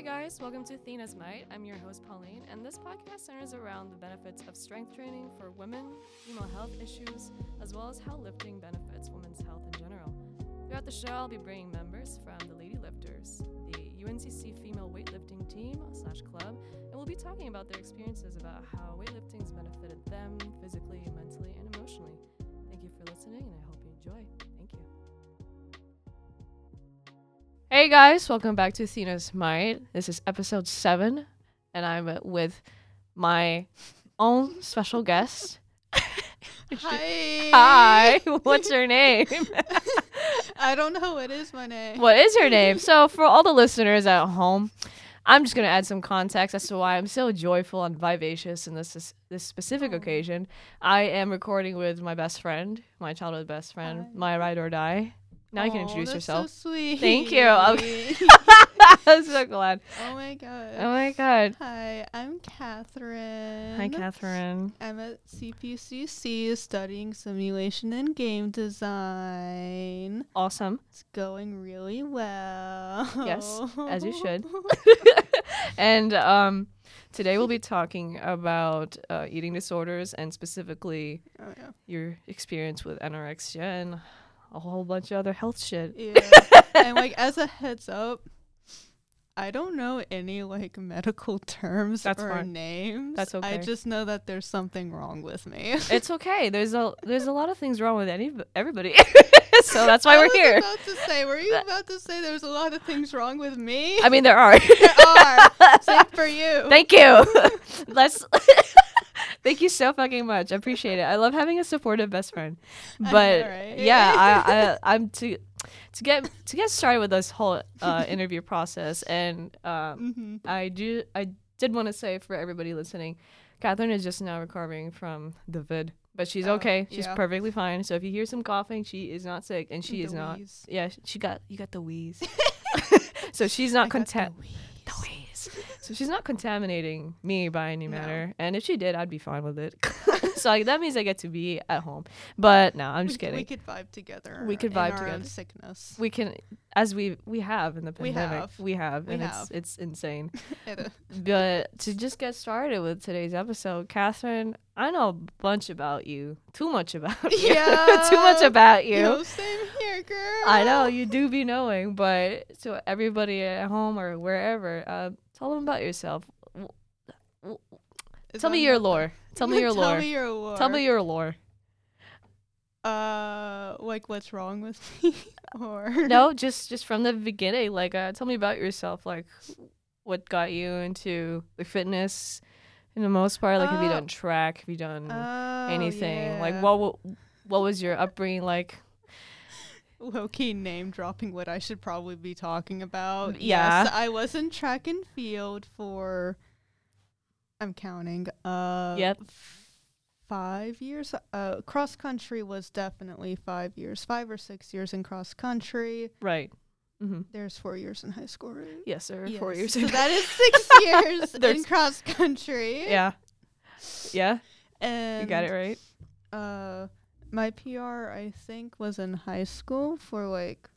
Hey guys, welcome to Athena's Might. I'm your host Pauline, and this podcast centers around the benefits of strength training for women, female health issues, as well as how lifting benefits women's health in general. Throughout the show, I'll be bringing members from the Lady Lifters, the UNCC female weightlifting team slash club, and we'll be talking about their experiences about how weightlifting's benefited them physically, mentally, and emotionally. Thank you for listening, and I hope you enjoy. Thank you. Hey guys, welcome back to Athena's Might. This is episode seven, and I'm with my own special guest. Hi. Hi, what's your name? I don't know what is my name. what is your name? So, for all the listeners at home, I'm just gonna add some context as to why I'm so joyful and vivacious in this this specific Oh. occasion. I am recording with my best friend, my childhood best friend, Hi. my ride or die. Now you can introduce that's yourself. So sweet. Thank you. I'm so glad. oh my god. Oh my god. Hi, I'm Katherine. Hi, Katherine. I'm at CPCC studying simulation and game design. Awesome. It's going really well. Yes, as you should. and um, today we'll be talking about uh, eating disorders and specifically oh yeah. your experience with anorexia and a whole bunch of other health shit. Yeah. and like as a heads up, I don't know any like medical terms That's or fine. names. That's okay. I just know that there's something wrong with me. It's okay. There's a there's a lot of things wrong with any everybody, so that's why I we're here. about to say, were you about to say there's a lot of things wrong with me? I mean, there are. there are. Same for you. Thank you. Let's. Thank you so fucking much. I appreciate it. I love having a supportive best friend. I know, But right? yeah, I, I I'm to to get to get started with this whole uh, interview process, and um, hmm I do I did want to say for everybody listening, Katherine is just now recovering from the vid, but she's Oh, okay. She's yeah. perfectly fine. So if you hear some coughing, she is not sick, and she is not. Yeah, she got you got the wheeze. so she's not got the content the wheeze. So she's not contaminating me by any No. manner. And if she did, I'd be fine with it. so like, that means I get to be at home. But no, I'm We just kidding. We could vibe together. We could vibe together. Sickness. We can, as we we have in the pandemic. We have. We have, We and have. it's it's insane. It, but to just get started with today's episode, Katherine, I know a bunch about you. Too much about you. Yeah. Too much about you. Yo, same here, girl. I know you do be knowing, but to everybody at home or wherever, uh, tell them about yourself. Is Tell me your lore. Tell me your lore. Tell me your lore. Tell me your lore. Uh, like what's wrong with me, or No, just just from the beginning. Like, uh, tell me about yourself. Like, what got you into the fitness? In the most part, like, have you Uh, done track? Have you done Oh, anything? Like, what what was your upbringing like? Low key name dropping what I should probably be talking about. Yeah. Yes, I was in track and field for I'm counting. Uh Yep. five years. Uh cross country was definitely five years. Five or six years in cross country. Right. Mm-hmm. There's four years in high school, right? Yes, sir. Four years. So that is six years in cross country. yeah. Yeah. And You got it right. uh my PR I think was in high school for like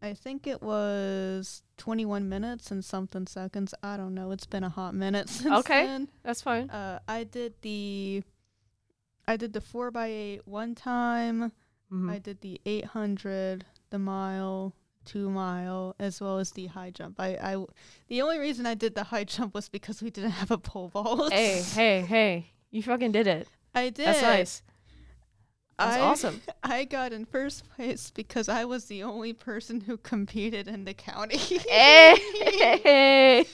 I think it was 21 minutes and something seconds. I don't know. It's been a hot minute since Okay. then. That's fine. Uh I did the I did the 4 by 8 one time. Mhm. I did the 800, the mile, 2 mile as well as the high jump. I I the only reason I did the high jump was because we didn't have a pole vault. hey, hey, hey! You fucking did it. I did. That's nice. That's I- awesome. I got in first place because I was the only person who competed in the county. Hey,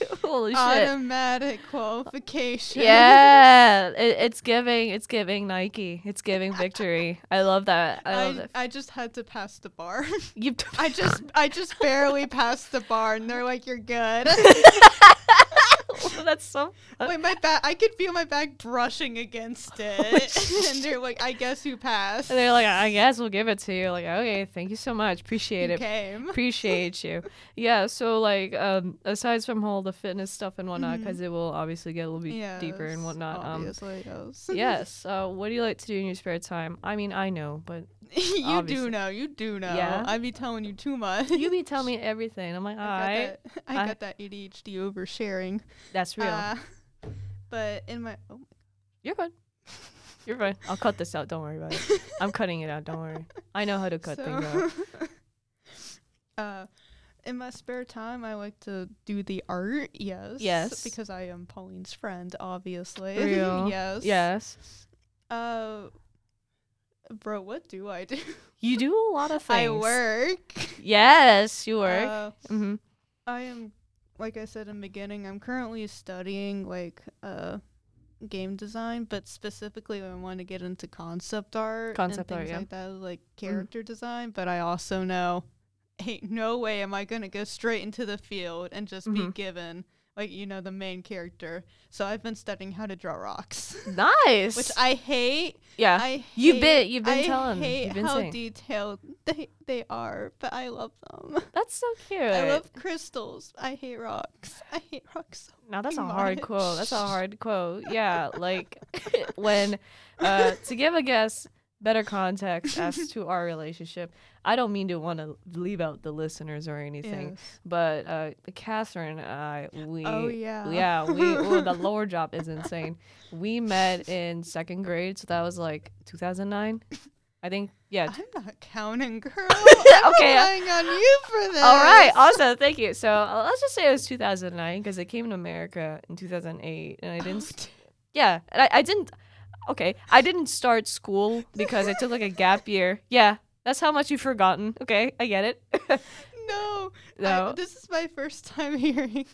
holy shit! Automatic qualification. Yeah, it, it's giving. It's giving Nike. It's giving victory. I love that. I love I, that. I just had to pass the bar. You. I just I just barely passed the bar and they're like you're good. That's so. Wait, my back I could feel my back brushing against it. and they're like I guess you passed. And they're like, I guess we'll give it to you. Like, okay, thank you so much. Appreciate you it. came. Appreciate you. Yeah. So like, um, aside from all the fitness stuff and whatnot, because it will obviously get a little bit deeper and Yes, whatnot. Um, Obviously, yes. yes. Uh, what do you like to do in your spare time? I mean, I know, but you Obviously. do know. You do know. Yeah? I be telling you too much. you be telling me everything. I'm like, all I got that. I, I- got that ADHD oversharing. that's real. Uh, but in my oh, You're good. You're fine. I'll cut this out. Don't worry about it. I'm cutting it out. Don't worry. I know how to cut things out. uh, in my spare time, I like to do the art. Yes. Yes. Because I am Pauline's friend, obviously. Real. yes. Yes. Uh, bro, what do I do? You do a lot of things. I work. Yes, you work. Uh, mm-hmm. I am, like I said in the beginning, I'm currently studying like uh, game design, but specifically I want to get into concept art, Concept and art, things yeah. like that, like character design. But I also know, ain't no way am I gonna go straight into the field and just be Mhm. given like you know the main character. So I've been studying how to draw rocks, Nice. which I hate. yeah. I You've been you've been I telling. hate You've been how saying. detailed they they are, but I love them. That's so cute. I love crystals. I hate rocks. I hate rocks so Now that's a hard quote. That's a hard quote. Yeah, like when uh to give a guess better context as to our relationship. I don't mean to want to leave out the listeners or anything, Yes. but uh Katherine and I we Oh yeah. yeah, we the lower job is insane. We met in second grade, so that was like 2009. I think yeah. I'm not counting, girl. Okay, I'm uh, relying on you for this. All right, awesome. Thank you. So uh, let's just say it was 2009 because I came to America in 2008, and I didn't. st- yeah, and I, I didn't. Okay, I didn't start school because I took like a gap year. Yeah, that's how much you've forgotten. Okay, I get it. no. I- no. this is my first time hearing.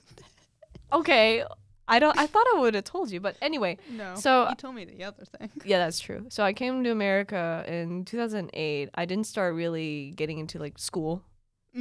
Okay, I don't. I thought I would have told you, but anyway. No. So- you told me the other thing. Yeah, that's true. So I came to America in 2008. I didn't start really getting into like school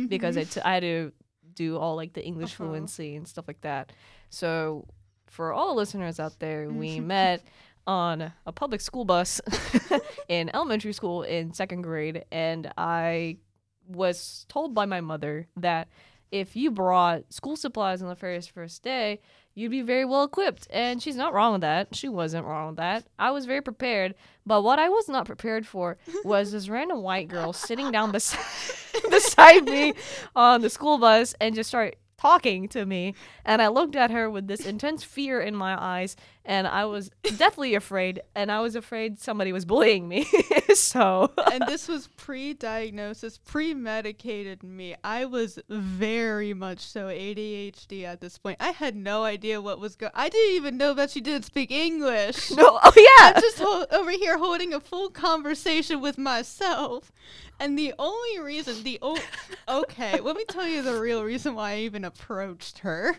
because I, t- I had to do all like the English Uh-huh. fluency and stuff like that. So for all the listeners out there, we met on a public school bus in elementary school in second grade, and I was told by my mother that if you brought school supplies on the first first day, you'd be very well equipped. And she's not wrong with that. She wasn't wrong with that. I was very prepared. But what I was not prepared for was this random white girl sitting down beside beside me on the school bus and just start talking to me. And I looked at her with this intense fear in my eyes, and I was deathly afraid. And I was afraid somebody was bullying me. so and this was pre-diagnosis, pre-medicated me. I was very much so ADHD at this point. I had no idea what was going. I didn't even know that she didn't speak English. no, oh yeah. I'm just hol- over here holding a full conversation with myself. And the only reason, the o- okay, let me tell you the real reason why I even approached her.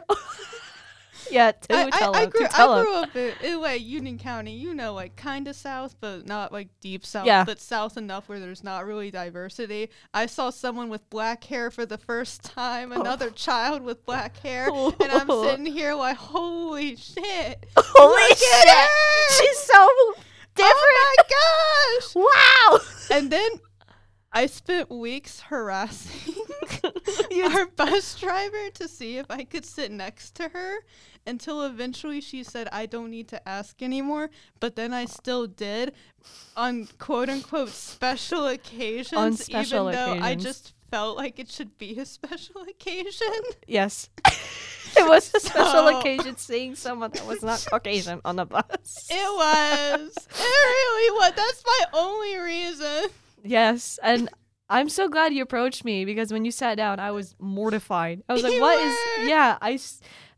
yeah, do I, tell I, I grew, tell I grew up in, in like Union County, you know, like kind of south, but not like deep south, Yeah. but south enough where there's not really diversity. I saw someone with black hair for the first time, oh. another child with black hair, and I'm sitting here like, holy shit. Holy shit! She's so different. Oh my gosh! wow. And then I spent weeks harassing our bus driver to see if I could sit next to her until eventually she said, I don't need to ask anymore. But then I still did on quote unquote special occasions, on special even though I just felt like it should be a special occasion. yes. it was a special occasion seeing someone that was not Caucasian on the bus. It was. it really was. That's my only reason. Yes, and I'm so glad you approached me because when you sat down, I was mortified. I was like, You "What is?" were. Yeah, I.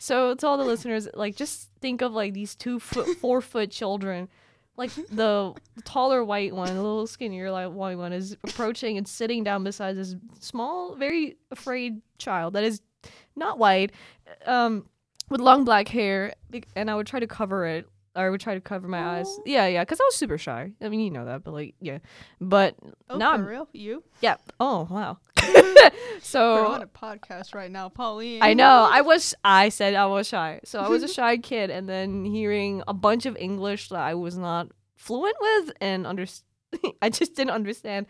So to all the listeners, like, just think of like these two foot, four foot children, like the taller white one, a little skinnier like white one is approaching and sitting down beside this small, very afraid child that is not white, um, with long black hair, and I would try to cover it. Or I would try to cover my eyes. Yeah, yeah, because I was super shy. I mean, you know that, but like, yeah. But Oh, Now for I'm- real? You? yeah. Oh wow. So we're on a podcast right now, Pauline. I know I was. I said I was shy. So I was a shy kid, and then hearing a bunch of English that I was not fluent with, and under, I just didn't understand.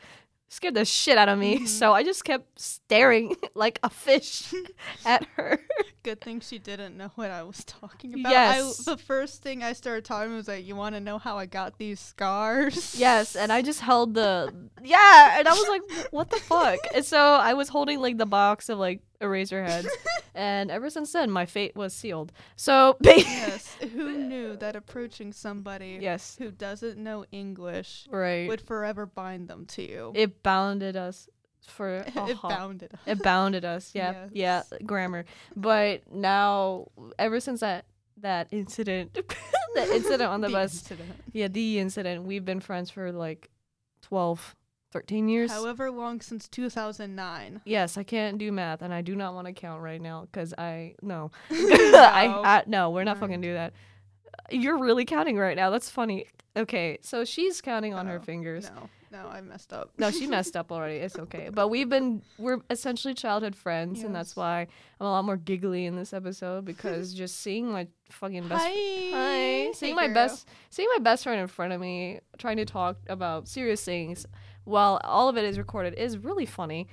Scared the shit out of me. Mhm. So I just kept staring like a fish at her. Good Good thing she didn't know what I was talking about. Yes. I, the first thing I started talking was like, "You want to know how I got these scars?" Yes, and I just held the yeah, and I was like, "What the fuck?" And so I was holding like the box of like eraser heads, and ever since then, my fate was sealed. So yes. Who knew that approaching somebody yes, who doesn't know English right. would forever bind them to you? It bounded us for a it bounded. us. It bounded us. Yeah, yeah, grammar. But now, ever since that that incident, the incident on the, bus, incident. yeah, the incident, we've been friends for like 12, 13 years. However long since 2009. Yes, I can't do math, and I do not want to count right now because I no, No. I, I no, we're not No. fucking do that. You're really counting right now. That's funny. Okay, so she's counting on her Oh, fingers. No, no, I messed up. No, she messed up already. It's okay. But we've been we're essentially childhood friends, and that's why I'm a lot more giggly in this episode because just seeing my fucking best Hi. Hi. Hey, Seeing my girl. best seeing my best friend in front of me trying to talk about serious things while all of it is recorded is really funny.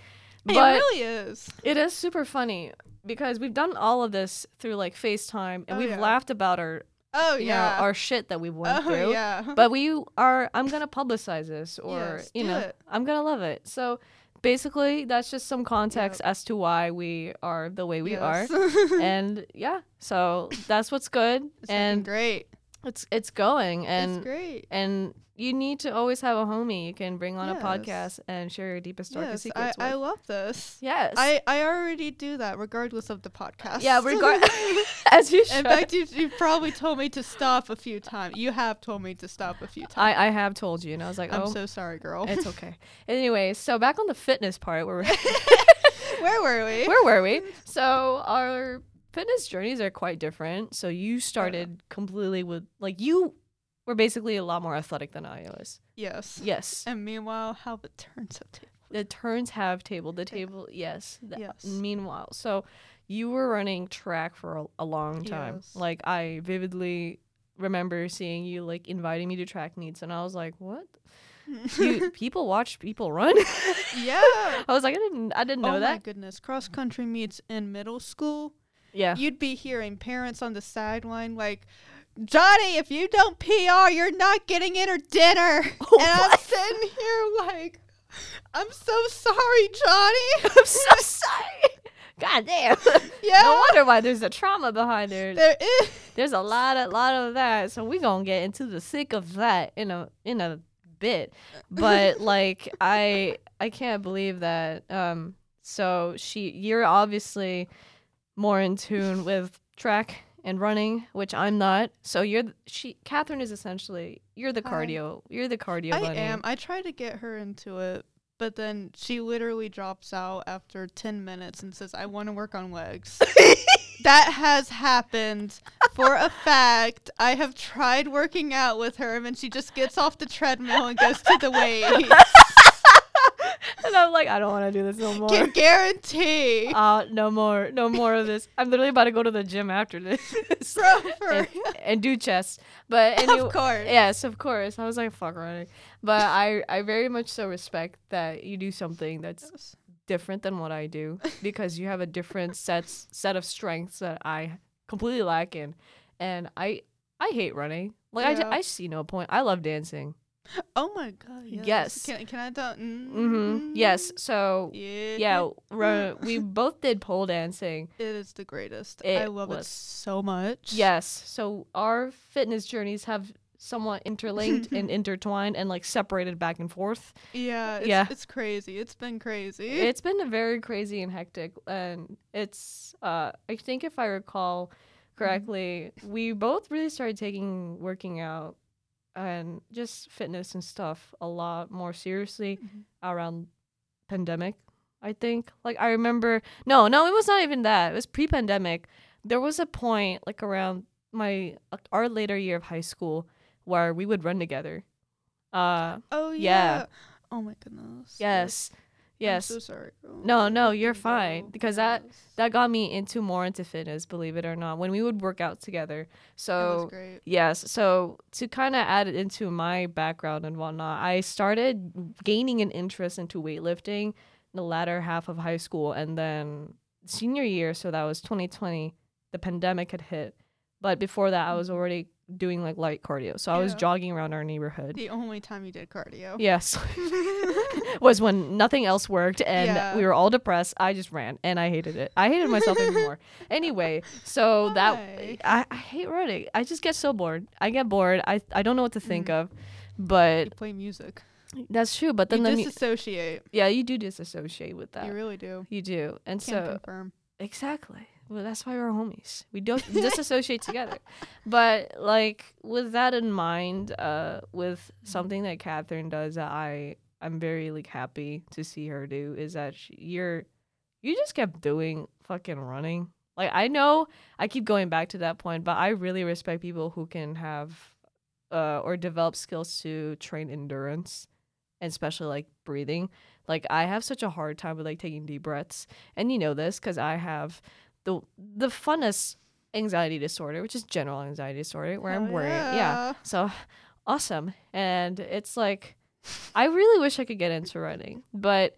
It really is. it is super funny because we've done all of this through like FaceTime and Oh, we've yeah. laughed about our Oh you know, yeah. our shit that we went oh through. yeah. But we are I'm gonna publicize this or Yes, you know it. I'm gonna love it. So basically that's just some context as to why we are the way we are. And yeah, so that's what's good. it's and great. It's it's going it's and great. and you need to always have a homie you can bring on a podcast and share your deepest darkest Yes, I, secrets I with. love this. yes. I, I already do that regardless of the podcast. yeah, regard as you should. In fact, you you probably told me to stop a few times. You have told me to stop a few times. I, I have told you and I was like, I'm oh, so sorry, girl. it's okay. Anyway, so back on the fitness part where we're Where were we? where were we? So our fitness journeys are quite different. So you started completely with like you were basically a lot more athletic than I was. Yes. Yes. And meanwhile, how the turns have taken. The turns have table. The table, yes. The- Yes. Meanwhile, so you were running track for a, a long time. Yes. Like I vividly remember seeing you like inviting me to track meets, and I was like, "What? You people watch people run?" yeah. I was like, "I didn't, I didn't oh know oh my that." goodness, cross country meets in middle school. Yeah. You'd be hearing parents on the sideline like, "Johnny, if you don't PR, you're not getting in or dinner." Oh, and I'm sitting here like, "I'm so sorry, Johnny." I'm so sorry. God damn. yeah. No wonder why there's a trauma behind there. there is. There's a lot of lot of that. So we're gonna get into the thick of that in a in a bit. But like I I can't believe that. Um so she you're obviously more in tune with track and running, which I'm not. So you're th- she Katherine is essentially you're the cardio. You're the cardio I bunny. am. I try to get her into it, but then she literally drops out after 10 minutes and says, I want to work on legs. that has happened for a fact. I have tried working out with her, and then she just gets off the treadmill and goes to the weights. And I'm like, I don't want to do this no more. Can guarantee. Uh, no more, no more of this. I'm literally about to go to the gym after this Bro, for and, and do chess. But anyway, of course. yes, of course. I was like, fuck running. But I, I very much so respect that you do something that's Yes. different than what I do because you have a different sets set of strengths that I completely lack in, and I I hate running. Like I, Yeah. I see no point. I love dancing. Oh my god. Yes. Yes. Can, can I tell? Mm-hmm. Yes. So Yeah. yeah, we both did pole dancing. It is the greatest. It I love it so much. Yes. So our fitness journeys have somewhat interlinked and intertwined and like separated back and forth. Yeah. It's, Yeah. It's crazy. It's been crazy. It's been a very crazy and hectic and it's uh I think if I recall correctly, we both really started taking working out and just fitness and stuff a lot more seriously Mhm. around pandemic, I think. Like I remember no, no, it was not even that. It was pre-pandemic. There was a point like around my our later year of high school where we would run together. Uh oh yeah. yeah. Oh my goodness. yes. Yes. I'm so sorry. girl. No, no, you're fine, because that- Yes. that got me into more into fitness, believe it or not, when we would work out together. So yes, so to kind of add it into my background and whatnot, I started gaining an interest into weightlifting in the latter half of high school, and then senior year, so that was 2020. the pandemic had hit. But before that, I was already doing like light cardio. So I was jogging around our neighborhood. The only time you did cardio. Yes. was when nothing else worked and Yeah. we were all depressed. I just ran and I hated it. I hated myself even more. Anyway, so Why? that I, I hate running. I just get so bored. I get bored. I I don't know what to think Mhm. of. But You play music. that's true. But then you the mu- disassociate. yeah, you do disassociate with that. You really do. You do. And Can so confirm. Exactly. Well, that's why we're homies. We don't disassociate together. But like with that in mind, uh, with something that Katherine does that I I'm very like happy to see her do is that she, you're you just kept doing fucking running. Like I know I keep going back to that point, but I really respect people who can have uh or develop skills to train endurance and especially like breathing. Like I have such a hard time with like taking deep breaths and you know this because I have the the funnest anxiety disorder, which is general anxiety disorder, where I'm worried. Yeah. yeah. So awesome. And it's like I really wish I could get into running, but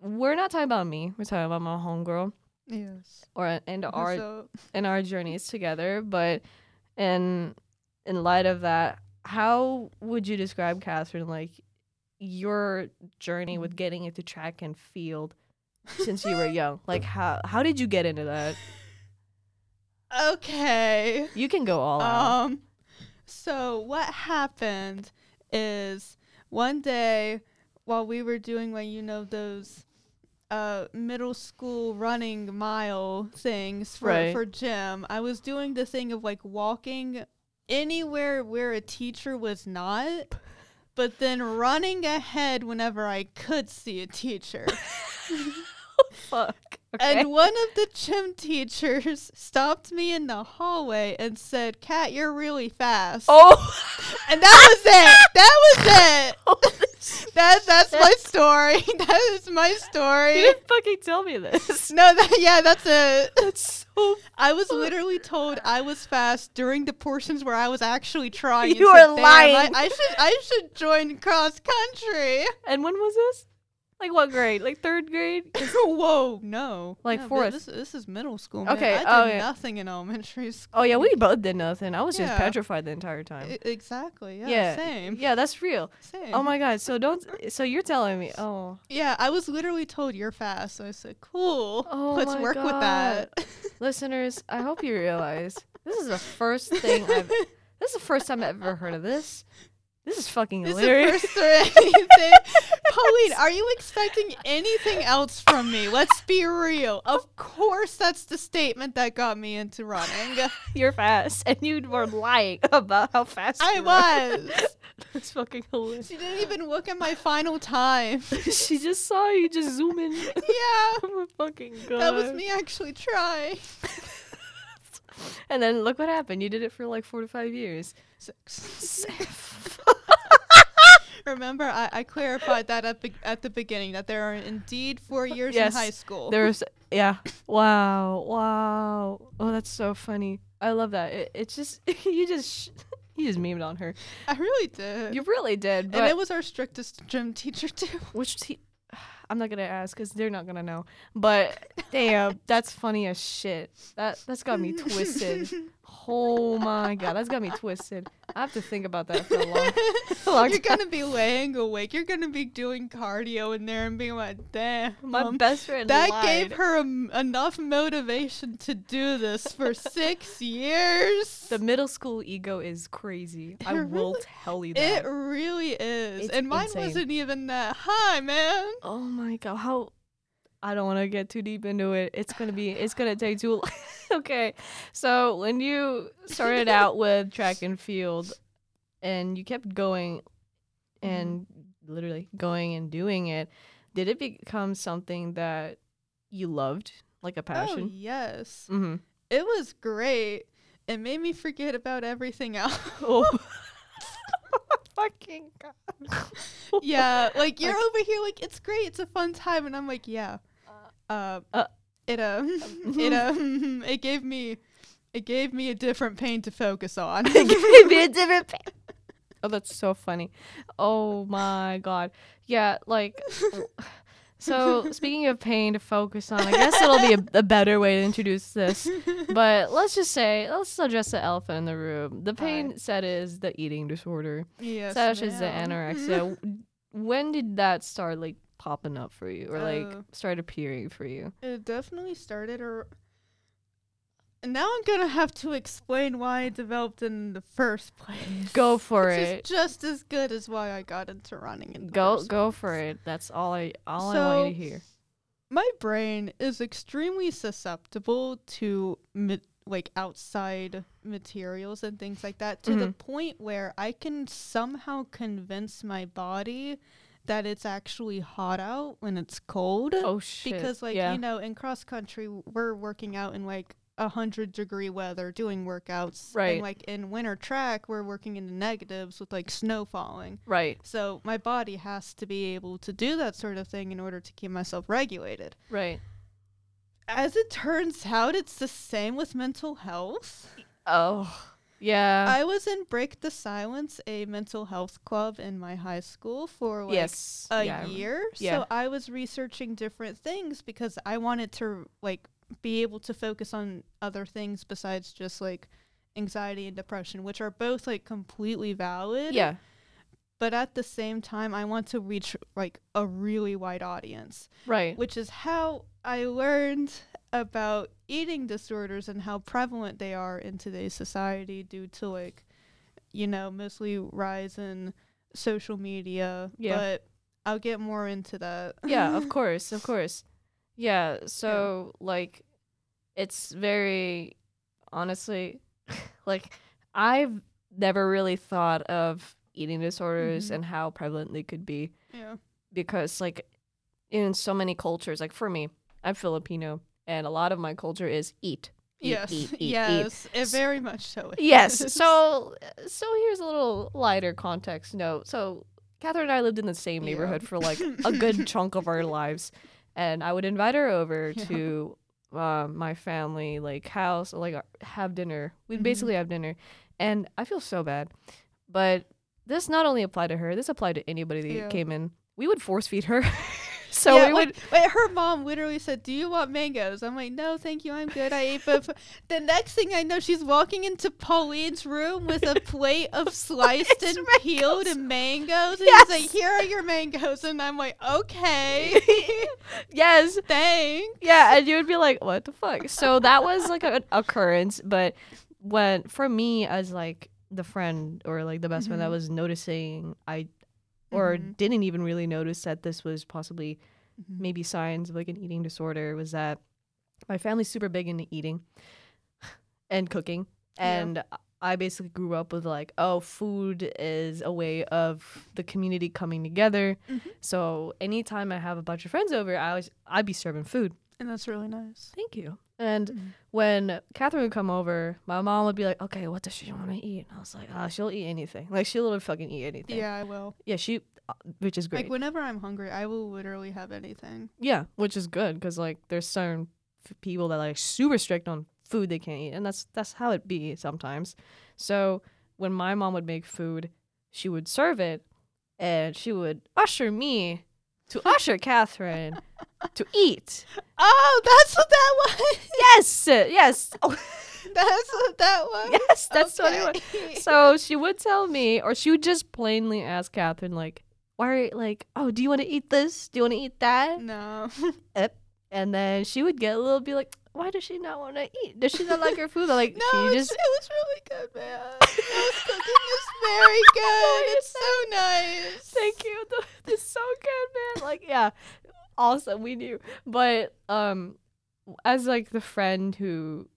we're not talking about me. We're talking about my homegirl Yes. or and our so, and our journeys together. But in in light of that, how would you describe Katherine like your journey with getting into track and field since you were young? Like how how did you get into that? okay. You can go all out. Um, so what happened is one day while we were doing like you know those uh middle school running mile things for Right. for gym, I was doing the thing of like walking anywhere where a teacher was not. But then running ahead whenever I could see a teacher. Fuck. Okay. And one of the gym teachers stopped me in the hallway and said, Kat, you're really fast. oh. And that was it. That was it. That that's my story. That is my story. You didn't fucking tell me this. No, that yeah, that's it. That's so. I was literally told I was fast during the portions where I was actually trying. You said, "Damn, I, lying." I should I should join cross country. And when was this? Like what grade? Like third grade? Whoa, no. Like No, fourth. This, this is middle school. Man. Okay, I did oh, yeah. nothing in elementary school. Oh yeah, we both did nothing. I was just petrified the entire time. I- exactly. Yeah, yeah, Same. Yeah, that's real. Same. Oh my god. So don't. So you're telling me? Oh. Yeah, I was literally told you're fast, so I said, "Cool, Oh let's work with that." Listeners, I hope you realize this is the first thing I've. This is the first time I've ever heard of this. This is fucking This is the hilarious. first or anything. Pauline, are you expecting anything else from me? Let's be real. Of course, that's the statement that got me into running. You're fast, and you were lying about how fast I was. That's fucking hilarious. She didn't even look at my final time. she just saw you just zoom in. Yeah, oh my fucking god. that was me actually trying. And then look what happened. You did it for like four to five years. Six. Six. Remember, I, I clarified that at, be- at the beginning that there are indeed four years Yes, in high school. There's yeah. Wow. Wow. Oh, that's so funny. I love that. It, it's just you just sh- you just memed on her. I really did. You really did. and it was our strictest gym teacher too. which te- I'm not gonna ask because they're not gonna know. But damn, that's funny as shit. That that's got me twisted. Oh my god, that's got me twisted. I have to think about that for a long. long You're time. gonna be laying awake. You're gonna be doing cardio in there and being like, "Damn, My um, best friend that lied. gave her em- enough motivation to do this for six years." The middle school ego is crazy. I It will tell you that. it really is, It's and mine insane. wasn't even that high, man. oh my god, how I don't want to get too deep into it. It's going to be it's going to take too long. okay. So, when you started out with track and field and you kept going and literally going and doing it, did it become something that you loved, like a Oh passion? yes, Mhm. it was great. It made me forget about everything else. Oh. Fucking god. yeah, like you're Like- over here, like it's great, it's a fun time, and I'm like, yeah. Uh, Uh, it um, it um, it gave me, it gave me a different pain to focus on. It gave me a different pa- Oh, that's so funny. Oh my god. Yeah, like So speaking of pain to focus on, I guess it'll be a, a better way to introduce this. But let's just say, let's address the elephant in the room. The pain Hi. said is the eating disorder, yes, such as the anorexia. when did that start like popping up for you, or like Uh, start appearing for you? It definitely started or and now I'm gonna have to explain why I developed in the first place. Go for Which it. is just as good as why I got into running in Go first go place. for it. That's all I all I want you to hear. My brain is extremely susceptible to mi- like outside materials and things like that to the Mhm. point where I can somehow convince my body that it's actually hot out when it's cold. Oh shit. because like yeah. you know in cross country we're working out in like a hundred degree weather doing workouts Right. and like in winter track we're working in the negatives with like snow falling right. so my body has to be able to do that sort of thing in order to keep myself regulated Right. as it turns out it's the same with mental health Oh. Yeah. i was in break the silence a mental health club in my high school for like yes. a yeah, year. Yeah. So I was researching different things because I wanted to like be able to focus on other things besides just like anxiety and depression, which are both like completely valid. Yeah. But at the same time, I want to reach like a really wide audience, Right. which is how I learned about eating disorders and how prevalent they are in today's society due to like, you know, mostly rise in social media. Yeah. But I'll get more into that. yeah, of course, of course. Yeah, so like it's very honestly like I've never really thought of eating disorders Mhm. and how prevalent they could be yeah. because like in so many cultures, like for me, I'm Filipino and a lot of my culture is eat. eat, yes. eat, eat, eat. yes. It very much so. Yes. So so here's a little lighter context note. So Katherine and I lived in the same Yeah. neighborhood for like a good chunk of our lives, and I would invite her over Yeah. to um, my family like house, like uh, have dinner. We'd Mhm. basically have dinner, and I feel so bad, but this not only applied to her. This applied to anybody that Yeah. came in. We would force feed her. so yeah, we would wait, her mom literally said, "Do you want mangoes?" I'm like, "No, thank you. I'm good. I ate." But the next thing I know, she's walking into Pauline's room with a plate of sliced and peeled mangoes. mangoes, and Yes. she's like, "Here are your mangoes," and I'm like, "Okay, yes. thanks." yeah, and you would be like, "What the fuck?" So that was like an occurrence, but when for me as like the friend or like the best friend that Mhm. was noticing, I or Mhm. didn't even really notice that this was possibly Mhm. maybe signs of like an eating disorder was that my family's super big into eating and cooking, Yeah. and I basically grew up with like, oh, food is a way of the community coming together. Mhm. So anytime I have a bunch of friends over, I always I'd be serving food. And that's really nice. Thank you. And Mhm. when Katherine would come over, my mom would be like, "Okay, what does she want to eat?" And I was like, "Ah, she'll eat anything. Like she'll fucking eat anything." Yeah, I will. yeah, she, uh, which is great. Like whenever I'm hungry, I will literally have anything. yeah, which is good because like there's certain f- people that are like super strict on food they can't eat, and that's that's how it be sometimes. So when my mom would make food, she would serve it, and she would usher me to usher Catherine to eat. Oh, that's what that was. Yes, uh, yes, oh, that's what that was. yes, that's what it was. So she would tell me, or she would just plainly ask Katherine, like, why, are you, like, oh, do you want to eat this? Do you want to eat that? no. Yep. And then she would get a little be like, why does she not want to eat? Does she not like her food? Like, No, she just, it was really good, man. Rose cooking is very good. It's so nice. thank you. It's so good, man. Like, yeah, awesome. We knew. But, um, as like the friend who,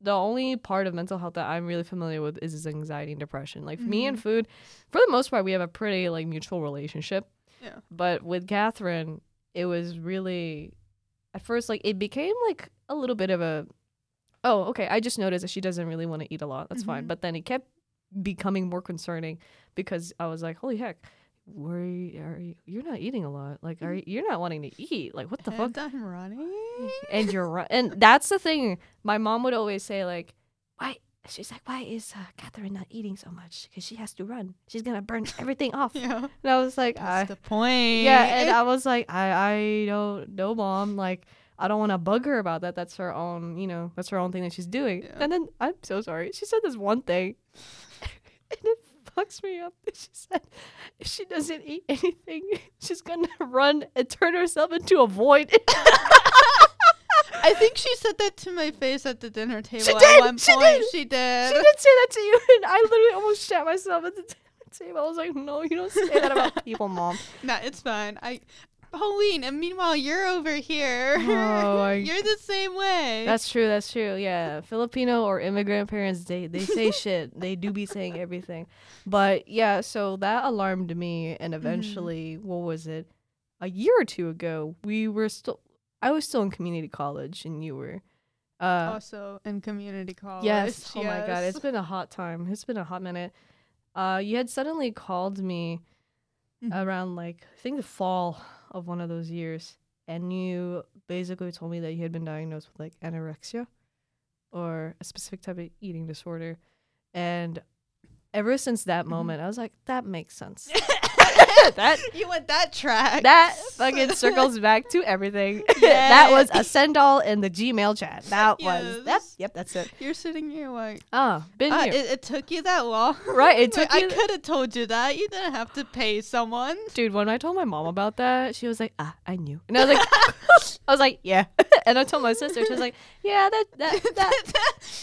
the only part of mental health that I'm really familiar with is, is anxiety and depression. Like, me and Mhm. food, for the most part, we have a pretty like mutual relationship. Yeah. But with Katherine, it was really at first like it became like a little bit of a oh, okay, I just noticed that she doesn't really want to eat a lot. That's fine. Mhm. But then it kept becoming more concerning because I was like, holy heck, where are you, you're not eating a lot. Like are you, you're not wanting to eat. Like what the fuck? and I'm running. And you're right. And that's the thing. My mom would always say like, "Why she's like, why is uh, Katherine not eating so much? Because she has to run. She's gonna burn everything off. Yeah. And I was like, I, That's the point. yeah, and I was like, I, I don't know, mom. Like, I don't want to bug her about that. That's her own, you know, that's her own thing that she's doing. Yeah. And then I'm so sorry. She said this one thing, and it fucks me up. She said, if she doesn't eat anything, she's gonna run and turn herself into a void. I think she said that to my face at the dinner table She did! at one She point. did! She did. She did say that to you, and I literally almost shat myself at the dinner table. I was like, no, you don't say that about people, mom. Nah, it's fine. I Pauline, and meanwhile you're over here. Oh, I- you're the same way. That's true. That's true. Yeah, Filipino or immigrant parents, they they say shit. They do be saying everything. But yeah, so that alarmed me, and eventually, what was it? A year or two ago, we were still. I was still in community college, and you were. Uh, also in community college. yes. Oh my god, it's been a hot time. It's been a hot minute. Uh, you had suddenly called me Mhm. around like I think the fall of one of those years, and you basically told me that you had been diagnosed with like anorexia or a specific type of eating disorder, and ever since that Mhm. moment, I was like, that makes sense. that you went that track. that fucking circles back to everything. that was a send all in the Gmail chat. That was that. Yep, that's it. You're sitting here like, Ah, been uh, here. it, it took you that long. Right, it took I could have told you that. You didn't have to pay someone. Dude, when I told my mom about that, she was like, "Ah, I knew," and I was like, "I was like, yeah," and I told my sister, she was like, "Yeah, that that that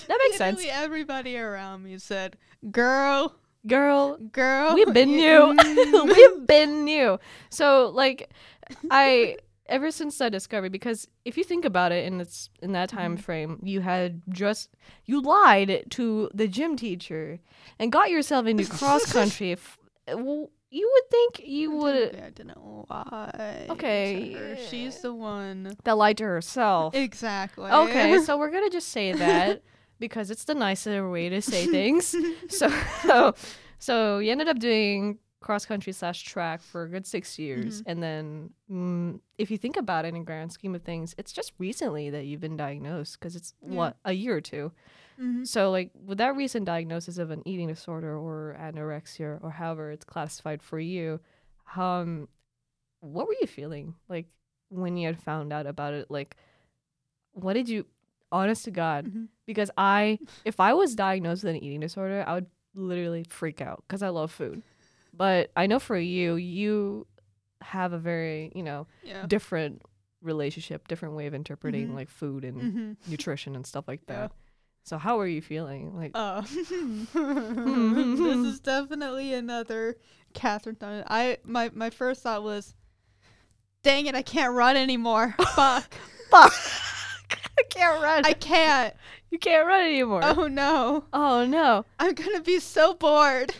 that makes sense, everybody around me said, "Girl, girl." girl, We've been you- new. We've been new. So like, I ever since that discovery, because if you think about it in this in that time Mhm. frame, you had just you lied to the gym teacher and got yourself into cross country. F- well, you would think you would I didn't lie. Okay, she's the one. that lied to herself. Exactly. Okay, so we're gonna just say that because it's the nicer way to say things. So, so, you ended up doing cross country slash track for a good six years, Mhm. and then mm, if you think about it in grand scheme of things, it's just recently that you've been diagnosed because it's Yeah. what a year or two. Mhm. So, like with that recent diagnosis of an eating disorder or anorexia or however it's classified for you, um, what were you feeling like when you had found out about it? Like, what did you, honest to God, Mhm. because I, if I was diagnosed with an eating disorder, I would literally freak out because I love food. But I know for you, you have a very, you know, Yeah. different relationship, different way of interpreting Mhm. like food and Mhm. nutrition and stuff like Yeah. that. So how are you feeling? Like, Uh, this is definitely another Katherine Dunn. I my my first thought was, dang it, I can't run anymore. Fuck, fuck, I can't run. I can't. you can't run anymore. Oh no, oh no. I'm gonna be so bored.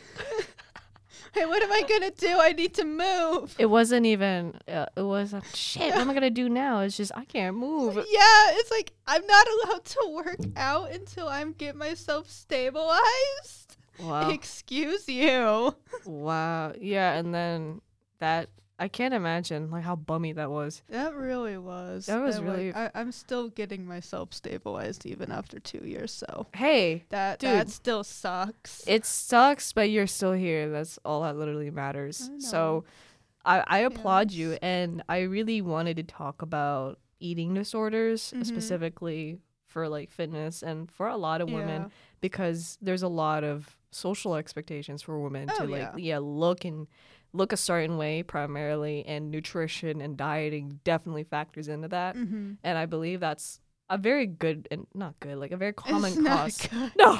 hey, what am I gonna do? I need to move. It wasn't even. Uh, it was uh, shit. What am I gonna do now? It's just I can't move. Yeah, it's like I'm not allowed to work out until I get myself stabilized. Wow. Excuse you. Wow. Yeah, and then that I can't imagine like how bummy that was. That really was. That was really- I, I'm still getting myself stabilized even after two years. So Hey, that Dude. that still sucks. it sucks, but you're still here. That's all that literally matters. I. So I, I applaud you and I really wanted to talk about eating disorders Mhm. specifically for like fitness and for a lot of women Yeah. because there's a lot of social expectations for women Oh, to like yeah. yeah look and look a certain way primarily and nutrition and dieting definitely factors into that Mm-hmm. and i believe that's a very good and not good like a very common it's cause no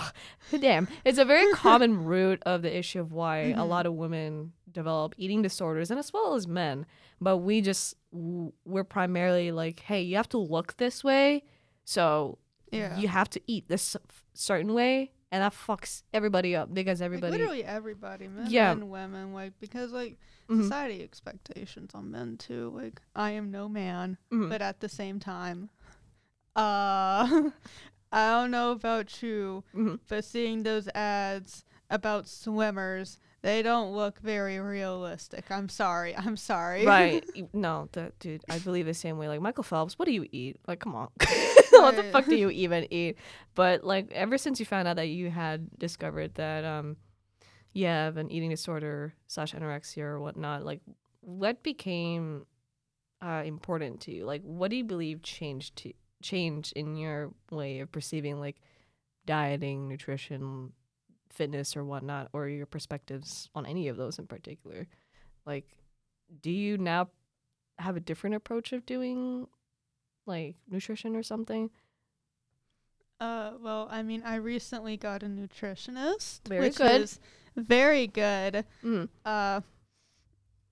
damn it's a very common root of the issue of why a Mhm. lot of women develop eating disorders and as well as men but we just we're primarily like hey you have to look this way so Yeah. you have to eat this certain way and that fucks everybody up because Like, everybody literally everybody, men Yeah. and women, like because like Mhm, society expectations on men too. Like I am no man, mhm. but at the same time, uh, I don't know about you, Mhm. but seeing those ads about swimmers, they don't look very realistic. I'm sorry. I'm sorry. right no the, dude i believe the same way like michael phelps what do you eat like come on what the fuck do you even eat? But like ever since you found out that you had discovered that um you have an eating disorder slash anorexia or whatnot, like what became uh important to you? Like what do you believe changed to changed in your way of perceiving like dieting, nutrition, fitness or whatnot, or your perspectives on any of those in particular? Like do you now have a different approach of doing like nutrition or something? Uh, well, I mean, I recently got a nutritionist, Very which good. is very good. Mm. Uh,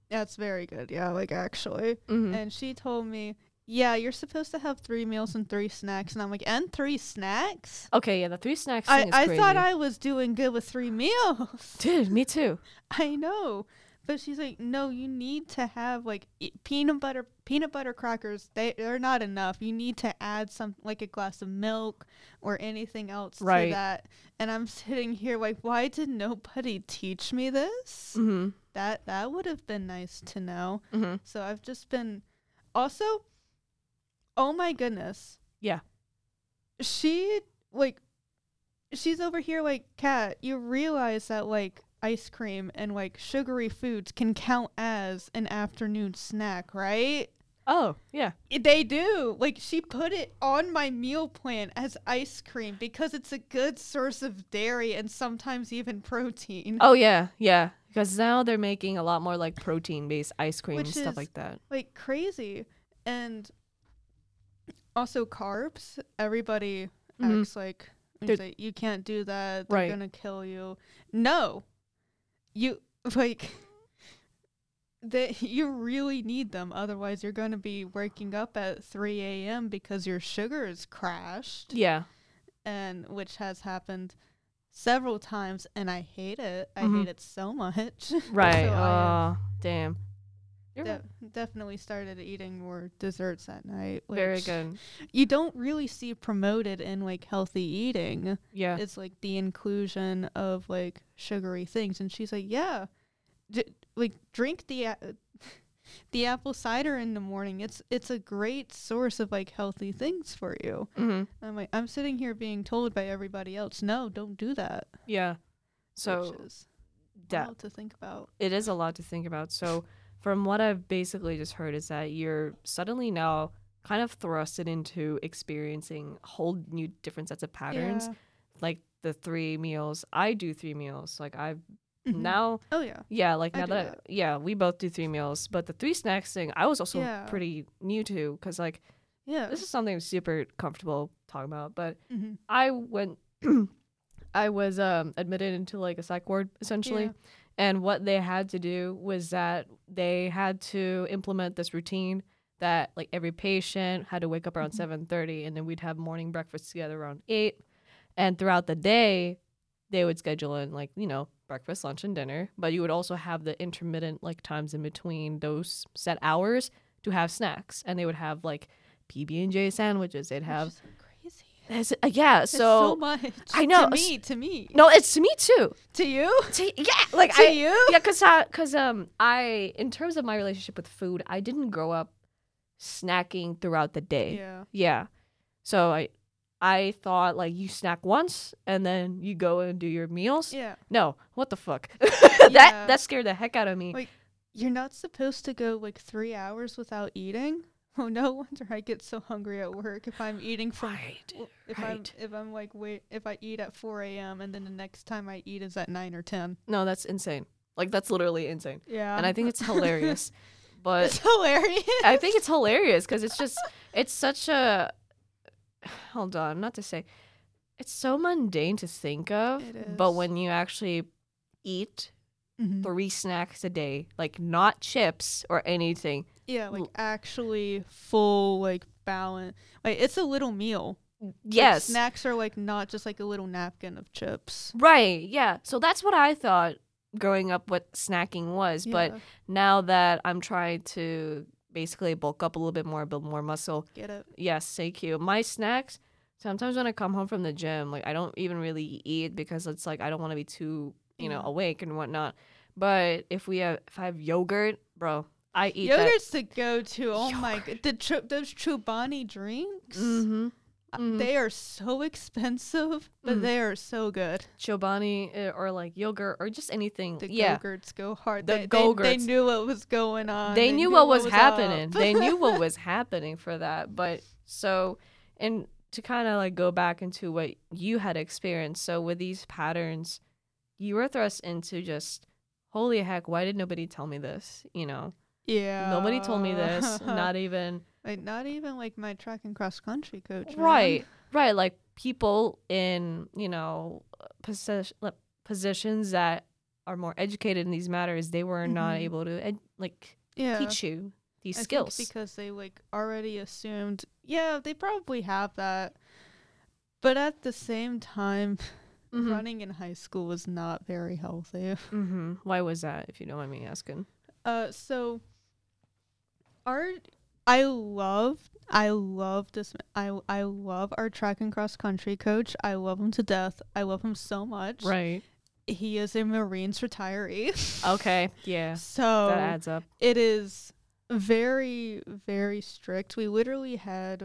that's very good. Yeah, like actually. hmm And she told me, yeah, you're supposed to have three meals and three snacks. And I'm like, and three snacks? Okay, yeah, the three snacks I, is I crazy. thought I was doing good with three meals. Dude, me too. I know. But she's like, no, you need to have like e- peanut butter peanut butter crackers. They they're not enough. You need to add some like a glass of milk or anything else Right. to that. And I'm sitting here like, why did nobody teach me this? Mm-hmm. That that would have been nice to know. Mm-hmm. So I've just been also oh my goodness. Yeah. She like she's over here like cat, you realize that like ice cream and like sugary foods can count as an afternoon snack, right? Oh, yeah. They do. Like she put it on my meal plan as ice cream because it's a good source of dairy and sometimes even protein. Oh, yeah, yeah. Because now they're making a lot more like protein based ice cream and stuff like that. like crazy and also carbs everybody Mhm. acts like like, you can't do that they're Right. gonna kill you no you like that you really need them otherwise you're gonna be waking up at 3 a.m because your sugar is crashed Yeah. and which has happened several times and i hate it i Mhm. hate it so much Right. So I oh, damn. De- definitely started eating more desserts at night. very good. You don't really see promoted in like healthy eating. Yeah. It's like the inclusion of like sugary things, and she's like, yeah, d- like drink the a- the apple cider in the morning. It's it's a great source of like healthy things for you. mm-hmm. I'm like, I'm sitting here being told by everybody else, no, don't do that. Yeah. So that to think about. it is a lot to think about. So, from what I've basically just heard, is that you're suddenly now kind of thrusted into experiencing whole new different sets of patterns, Yeah. like the three meals. I do three meals. Like I've Mhm. now, Oh yeah. yeah, like I now that, that. yeah, we both do three meals. But the three snacks thing, I was also Yeah. pretty new to because like Yeah. this is something I'm super comfortable talking about. But mm-hmm. I went, I was um admitted into like a psych ward essentially. Yeah. And what they had to do was that they had to implement this routine that like every patient had to wake up around Mhm. 7:30 and then we'd have morning breakfast together around 8 and throughout the day they would schedule in like you know breakfast lunch and dinner but you would also have the intermittent like times in between those set hours to have snacks and they would have like PB&J sandwiches they'd have. It's- uh, yeah It's so, so much. I know, To me, to me. no it's to me too To you? to, yeah like to I you? yeah, cause, I, cause um, I in terms of my relationship with food, I didn't grow up snacking throughout the day. Yeah. Yeah, so I, I thought like you snack once and then you go and do your meals. Yeah. No, what the fuck? that Yeah. that scared the heck out of me. Like, You're not supposed to go like three hours without eating. Oh, no wonder I get so hungry at work if I'm eating from. right, If I'm if I'm like wait if I eat at 4 a.m. and then the next time I eat is at 9 or 10. No, that's insane. Like that's literally insane, Yeah. and I think it's hilarious. but it's hilarious. I think it's hilarious because it's just it's such a hold on, not to say it's so mundane to think of, It but when you actually eat Mhm. three snacks a day, like not chips or anything, yeah, like l- actually full like balance. Like it's a little meal. Like, yes, snacks are like not just like a little napkin of chips. right, yeah. So that's what I thought growing up what snacking was, but now that I'm trying to basically bulk up a little bit more, build more muscle, get it. Yes, thank you. My snacks, sometimes when I come home from the gym, like I don't even really eat because it's like I don't want to be too, you know, mm. awake and whatnot. But if we have if I have yogurt, bro, I eat Yogurt's the go-to. Oh my god, the Chu- those Chobani drinks. Mm-hmm. Mhm. They are so expensive, but Mhm. they are so good. Chobani uh, or like yogurt or just anything. The yeah. Go-Gurts go hard. The they, they, they knew what was going on. they knew what was up. happening. they knew what was happening for that. But so, and to kind of like go back into what you had experienced. So with these patterns, you were thrust into just, holy heck, why did nobody tell me this? You know, yeah. nobody told me this. Not even like not even like my track and cross country coach. man. right, right. Like people in you know position, positions that are more educated in these matters, they were not Mhm. able to ed- like Yeah. teach you these I skills. because they like already assumed. Yeah, they probably have that. But at the same time, Mhm. running in high school was not very healthy. Mm-hmm. Why was that, if you don't mind me asking? Uh, so our I love I love this I I love our track and cross country coach. I love him to death. I love him so much. Right. He is a Marines retiree. Okay. Yeah. so that adds up. it is very very strict. We literally had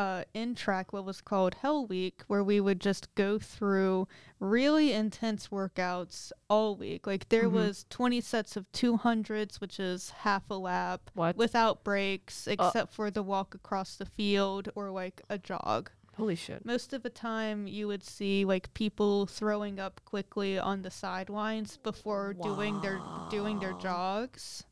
uh in track what was called Hell Week where we would just go through really intense workouts all week. Like there Mhm. was 20 sets of 200s which is half a lap What? without breaks except for the walk across the field or like a jog. Holy shit. Most of the time you would see like people throwing up quickly on the sidelines before doing their doing their jogs.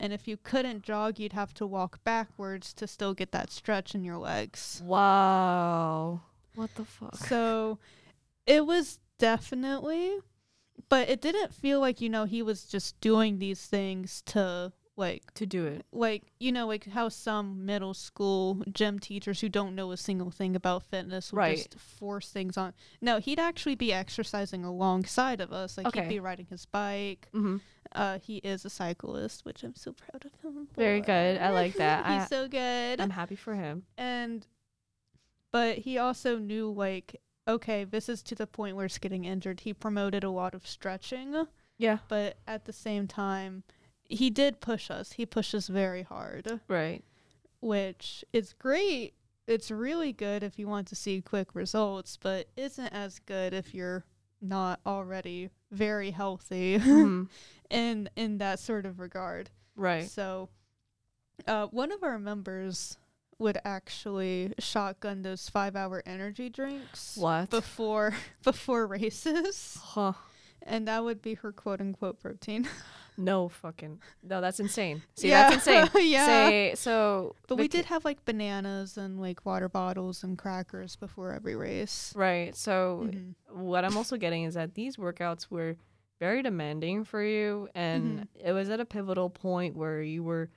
And if you couldn't jog, you'd have to walk backwards to still get that stretch in your legs. Wow. What the fuck? So it was definitely but it didn't feel like, you know, he was just doing these things to like to do it. like you know like how some middle school gym teachers who don't know a single thing about fitness will Right. just force things on no he'd actually be exercising alongside of us like Okay. he'd be riding his bike Mm-hmm. Uh he is a cyclist which i'm so proud of him Very good. I like that. he's I- so good I'm happy for him. and but he also knew like okay this is to the point where it's getting injured he promoted a lot of stretching Yeah. but at the same time he did push us he pushes very hard Right. which is great. It's really good if you want to see quick results, but isn't as good if you're not already very healthy Mhm. in in that sort of regard. Right. So uh one of our members would actually shotgun those 5-hour energy drinks What? before before races, huh. and that would be her quote unquote protein. No fucking. No, that's insane. See, Yeah. that's insane. Yeah. Say so. But we did have like bananas and like water bottles and crackers before every race. Right. So Mhm. what I'm also getting is that these workouts were very demanding for you, and Mhm. it was at a pivotal point where you were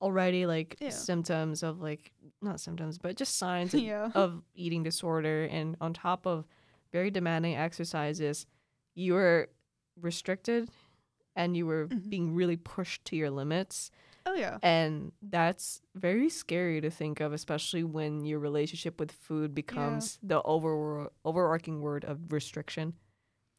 already like Yeah. symptoms of like not symptoms, but just signs of- Yeah. of eating disorder, and on top of very demanding exercises, you were restricted, and you were Mhm. being really pushed to your limits. Oh yeah. And that's very scary to think of, especially when your relationship with food becomes the over overarching word of restriction.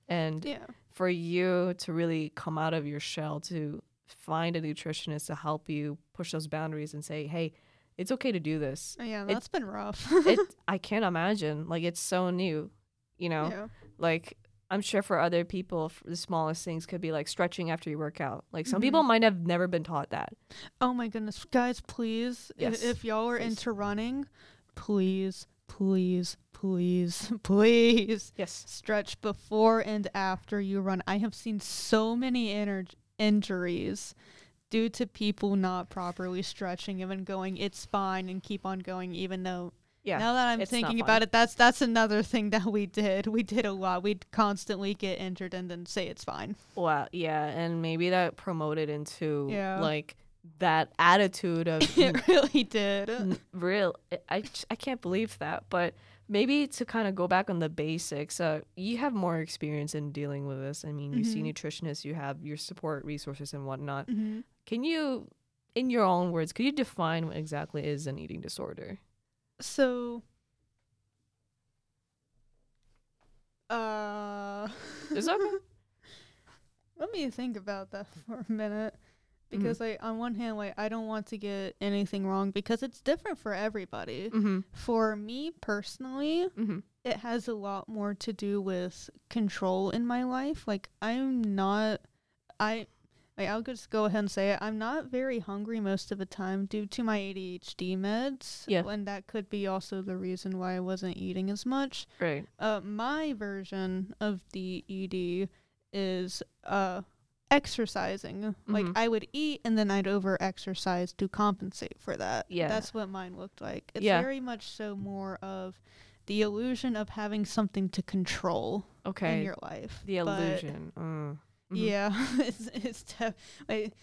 And Yeah. for you to really come out of your shell to find a nutritionist to help you push those boundaries and say, "Hey, it's okay to do this." Oh, yeah, It- that's been rough. it I can't imagine like it's so new, you know? yeah. Like I'm sure for other people, the smallest things could be like stretching after you work out. Like some Mhm. people might have never been taught that. Oh my goodness, guys, please, Yes, if, y'all are please. into running, please, please, please, please Yes. stretch before and after you run. I have seen so many inner injuries due to people not properly stretching even going, it's fine, and keep on going, even though Yeah. now that I'm thinking about it, that's that's another thing that we did. We did a lot. We'd constantly get injured and then say it's fine. Well, yeah, and maybe that promoted into Yeah. like that attitude of it really did. real. I can't believe that, but maybe to kind of go back on the basics. Uh, you have more experience in dealing with this. I mean, you see Mhm. nutritionists, you have your support resources and whatnot. hmm Can you, in your own words, could you define what exactly is an eating disorder? So, uh, Is that okay? let me think about that for a minute. because like on one hand like I don't want to get anything wrong because it's different for everybody. Mm-hmm. For me personally, Mm-hmm. it has a lot more to do with control in my life. Like I'm not I like I'll just go ahead and say it. I'm not very hungry most of the time due to my ADHD meds. Yeah. And that could be also the reason why I wasn't eating as much. Right. Uh my version of the ED is uh exercising. Like Mhm. I would eat and then I'd over exercise to compensate for that. Yeah. That's what mine looked like. It's Yeah. very much so more of the illusion of having something to control Okay. in your life. the illusion. Mm. Mhm. Yeah, it's it's def- like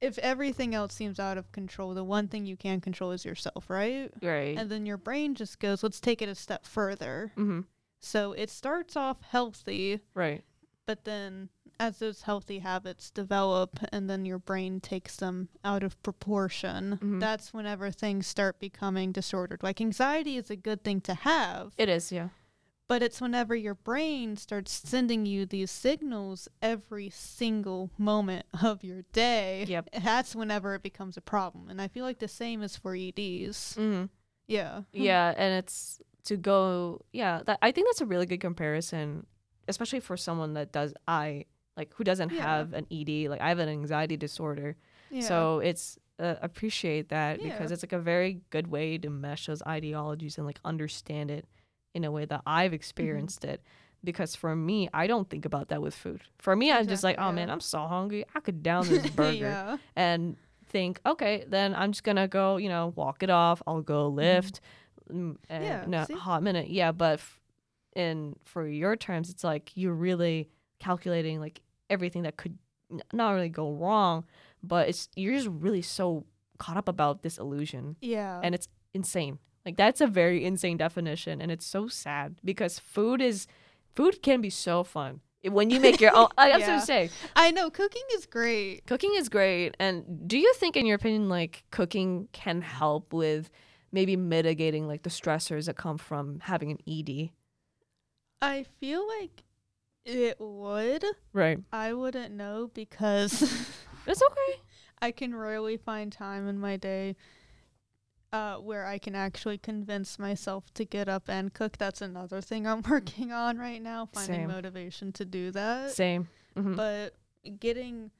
if everything else seems out of control, the one thing you can control is yourself, right? Right. And then your brain just goes, "Let's take it a step further." mm-hmm. So it starts off healthy, Right. but then as those healthy habits develop and then your brain takes them out of proportion, Mhm. that's whenever things start becoming disordered. Like anxiety is a good thing to have, It is. Yeah. But it's whenever your brain starts sending you these signals every single moment of your day. Yep. That's whenever it becomes a problem. And I feel like the same is for EDs. Mm-hmm. Yeah. yeah and it's to go yeah that, i think that's a really good comparison especially for someone that does i like who doesn't Yeah. have an ed like i have an anxiety disorder Yeah. so it's uh, appreciate that because it's like a very good way to mesh those ideologies and like understand it in a way that i've Mm-hmm. experienced it because for me i don't think about that with food for me i'm just like oh man i'm so hungry i could down this burger yeah. and think, okay, then I'm just gonna go, you know, walk it off. I'll go lift, mm, and Mm-hmm. Yeah, in a see? hot minute. Yeah, but f- in for your terms, it's like you're really calculating like everything that could n- not really go wrong, but it's you're just really so caught up about this illusion, Yeah. and it's insane. Like that's a very insane definition, and it's so sad because food is food can be so fun when you make your own. I have Yeah. to say, I know cooking is great. Cooking is great. And do you think, in your opinion, like cooking can help with maybe mitigating like the stressors that come from having an ED? I feel like it would. Right. I wouldn't know because It's okay. I can rarely find time in my day uh, where I can actually convince myself to get up and cook. That's another thing I'm working on right now, finding Same. motivation to do that. Same. hmm But getting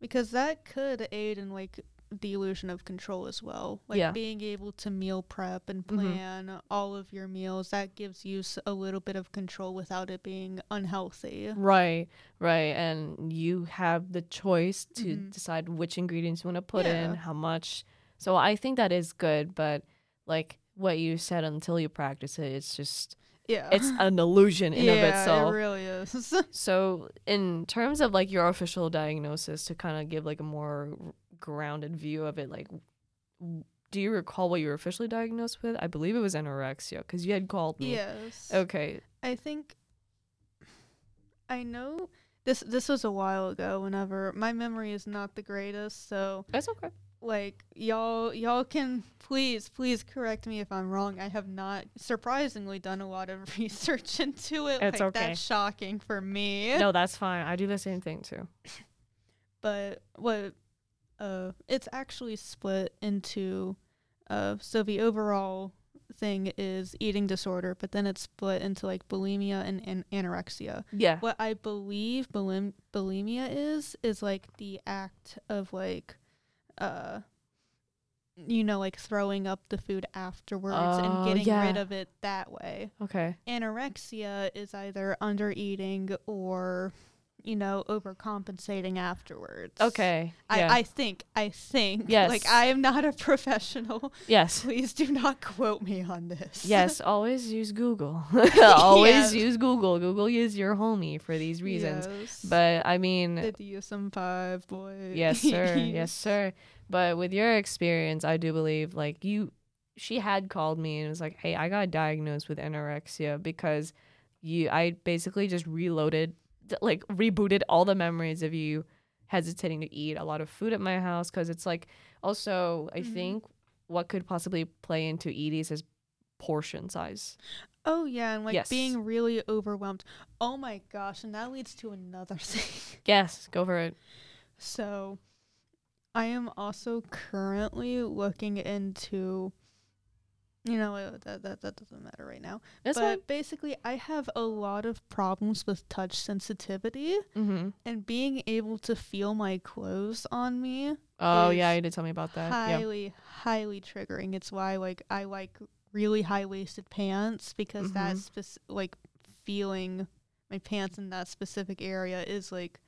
because that could aid in like the illusion of control as well. Like Yeah. being able to meal prep and Mhm. plan all of your meals, that gives you a little bit of control without it being unhealthy. Right. Right. And you have the choice to Mhm. decide which ingredients you want to put Yeah. in, how much. So I think that is good. But like what you said, until you practice it, it's just, Yeah. it's an illusion in yeah, of itself. it really is. So, in terms of like your official diagnosis, to kind of give like a more grounded view of it, like, w- do you recall what you were officially diagnosed with? I believe it was anorexia because you had called me. yes. Okay. I think I know this this was a while ago whenever my memory is not the greatest, so That's okay. Like y'all y'all can please please correct me if I'm wrong. I have not surprisingly done a lot of research into it. It's like okay. that's shocking for me. No, that's fine. I do the same thing too. But what uh it's actually split into uh so the overall thing is eating disorder, but then it's split into like bulimia and, and anorexia. Yeah. What I believe bulim- bulimia is is like the act of like uh you know like throwing up the food afterwards Oh, and getting rid of it that way. Okay. Anorexia is either under eating or you know overcompensating afterwards. Okay. Yeah. I, I think I think Yes. like I am not a professional. yes. Please do not quote me on this. Yes, always use Google. always Yeah. use Google. Google is your homie for these reasons. Yes. But I mean, the DSM five boy. Yes, sir. yes, sir. But with your experience, I do believe like you, she had called me and was like, "Hey, I got diagnosed with anorexia because you." I basically just reloaded, like rebooted all the memories of you hesitating to eat a lot of food at my house because it's like also I Mhm. think what could possibly play into EDs is portion size. Oh yeah, and like Yes. being really overwhelmed. Oh my gosh, and that leads to another thing. Yes, go for it. So, I am also currently looking into you know uh, that that, that doesn't matter right now. That's but fine. basically I have a lot of problems with touch sensitivity Mm-hmm. and being able to feel my clothes on me Oh yeah, you did tell me about that. Yeah. highly highly triggering. It's why like I like really high-waisted pants because that Mhm. spec- like feeling my pants in that specific area is like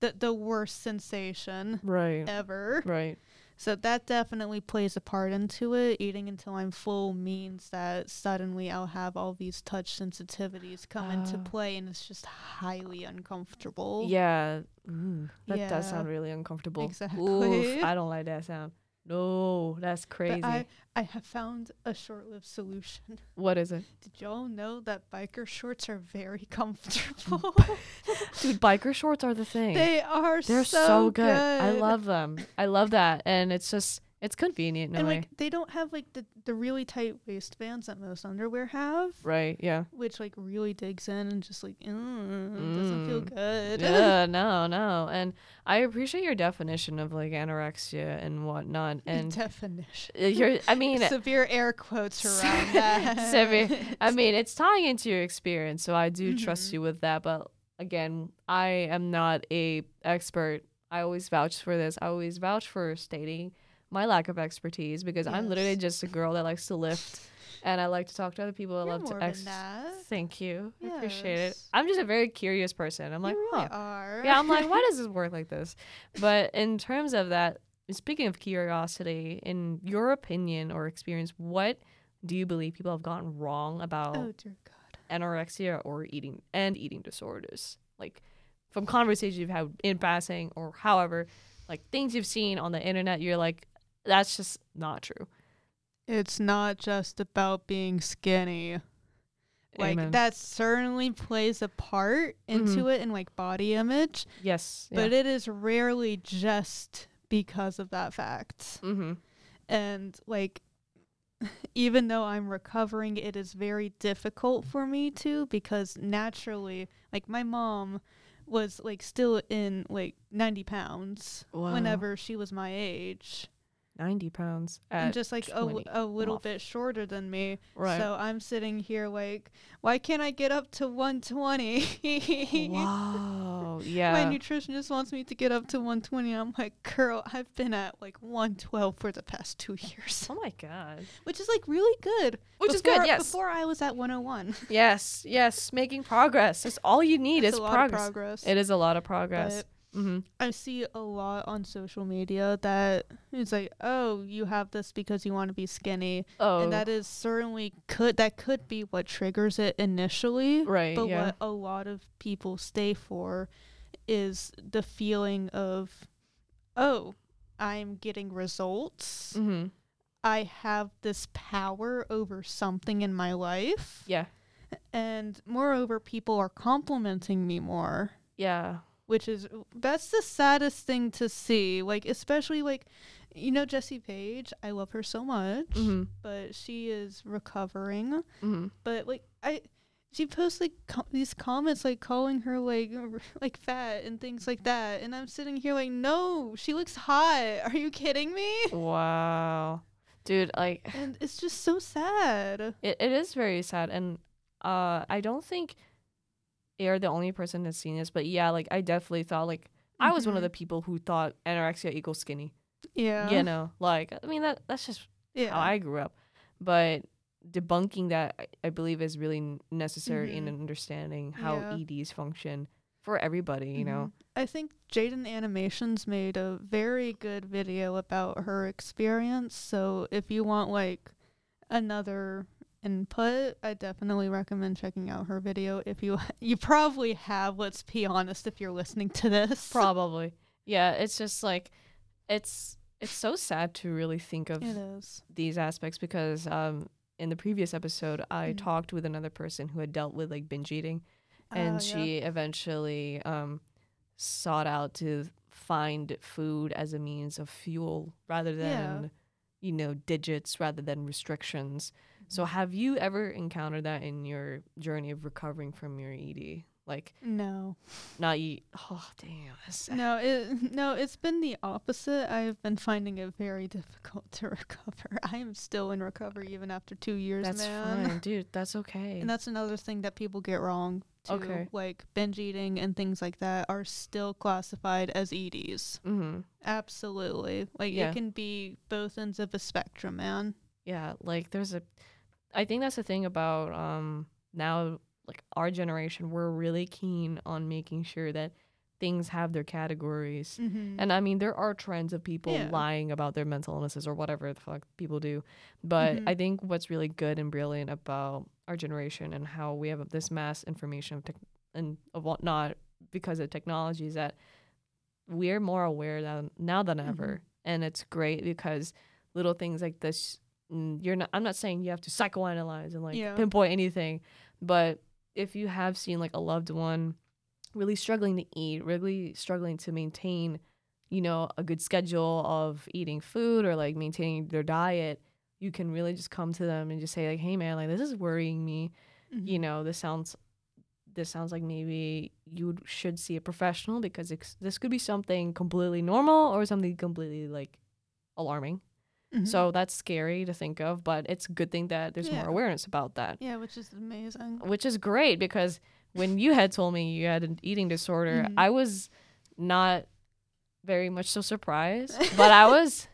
the the worst sensation Right. ever. Right. So that definitely plays a part into it. Eating until I'm full means that suddenly I'll have all these touch sensitivities come into Ah. play, and it's just highly uncomfortable. Yeah. Ooh, that does sound really uncomfortable. Exactly. Oof, I don't like that sound. No, that's crazy. But I, I have found a short-lived solution. what is it? Did y'all know that biker shorts are very mm. comfortable? Dude, biker shorts are the thing. they are They're so, so, good. I love them. I love that. And it's just it's convenient in and like they don't have like the, the really tight waistbands that most underwear have. right, yeah. which like really digs in and just like mm, doesn't feel Mm. good. yeah, no, no. And I appreciate your definition of like anorexia and whatnot. And definition. uh, you're I mean severe air quotes around that. Severe- I mean, it's tying into your experience, so I do trust Mhm. you with that. But again, I am not a expert. I always vouch for this. I always vouch for stating my lack of expertise because I'm literally just a girl that likes to lift, and I like to talk to other people. I You're love to ex- that. Thank you. I appreciate it. I'm just a very curious person. I'm like, you really huh. are. Yeah, I'm like, why does this work like this? But in terms of that, speaking of curiosity, in your opinion or experience, what do you believe people have gotten wrong about Oh dear God. anorexia or eating and eating disorders? Like from conversations you've had in passing or however, like things you've seen on the internet, you're like, that's just not true. It's not just about being skinny. Like Amen. that certainly plays a part into it in like body image, Yes. but it is rarely just because of that fact. mm-hmm. and like even though I'm recovering, it is very difficult for me to because naturally, like my mom was like still in like 90 pounds Wow. whenever she was my age ninety pounds. and just like a, w- 20. a little off. bit shorter than me. right. So I'm sitting here like, why can't I get up to 120? wow. Yeah. My nutritionist wants me to get up to 120. I'm like, girl, I've been at like 112 for the past two years. oh my god. which is like really good. Which is good. Yes. Before I was at 101. Yes, yes, making progress. That's all you need That's is progress. progress. It is a lot of progress. But hmm I see a lot on social media that it's like, oh, you have this because you want to be skinny, Oh, and that is certainly could that could be what triggers it initially. right. But yeah. what a lot of people stay for is the feeling of, oh, I'm getting results. hmm I have this power over something in my life. Yeah. and moreover people are complimenting me more Yeah. Which is that's the saddest thing to see like especially like you know Jessie Page? I love her so much hmm but she is recovering. Hmm but like I she posts like these comments like calling her like r- like fat and things like that and I'm sitting here like no she looks hot. Are you kidding me? Wow. Dude, like and it's just so sad. It, it is very sad and uh I don't think you're the only person that's seen this, but yeah, like I definitely thought like I was one of Mhm. the people who thought anorexia equals skinny. yeah You know, like I mean that that's just yeah how I grew up. But debunking that, I, I believe, is really necessary in Mhm. understanding how Yeah. EDs function for everybody. You know, Mhm. I think Jaiden Animations made a very good video about her experience. So if you want like another input, I definitely recommend checking out her video. If you you probably have, let's be honest, if you're listening to this. probably. Yeah, it's just like it's it's so sad to really think of these aspects because um in the previous episode I Mhm. talked with another person who had dealt with like binge eating and Oh, yeah. she eventually um sought out to find food as a means of fuel rather than Yeah. you know digits rather than restrictions so have you ever encountered that in your journey of recovering from your ed Like No. not eat. Oh damn. No, it no, it's been the opposite. I've been finding it very difficult to recover. I am still in recovery even after two years, That's man. fine, dude. That's okay. And that's another thing that people get wrong too. Okay. Like binge eating and things like that are still classified as EDs. mm-hmm. Absolutely. Like Yeah. it can be both ends of a spectrum, man. Yeah, like there's a I think that's the thing about um now like our generation, we're really keen on making sure that things have their categories. Mm-hmm. And I mean there are trends of people Yeah. lying about their mental illnesses or whatever the fuck people do. But Mhm. I think what's really good and brilliant about our generation and how we have this mass information of tech and of whatnot because of technology is that we're more aware than now than ever. And it's great because little things like this you're not I'm not saying you have to psychoanalyze and like Yeah. pinpoint anything, but if you have seen like a loved one really struggling to eat, really struggling to maintain, you know, a good schedule of eating food or like maintaining their diet, you can really just come to them and just say like, "Hey man, like this is worrying me. Mm-hmm. You know, this sounds this sounds like maybe you should see a professional because it's, this could be something completely normal or something completely like alarming. Mhm. So that's scary to think of, but it's a good thing that there's Yeah. more awareness about that, yeah, which is amazing. which is great because when you had told me you had an eating disorder, Mhm. I was not very much so surprised, but I was,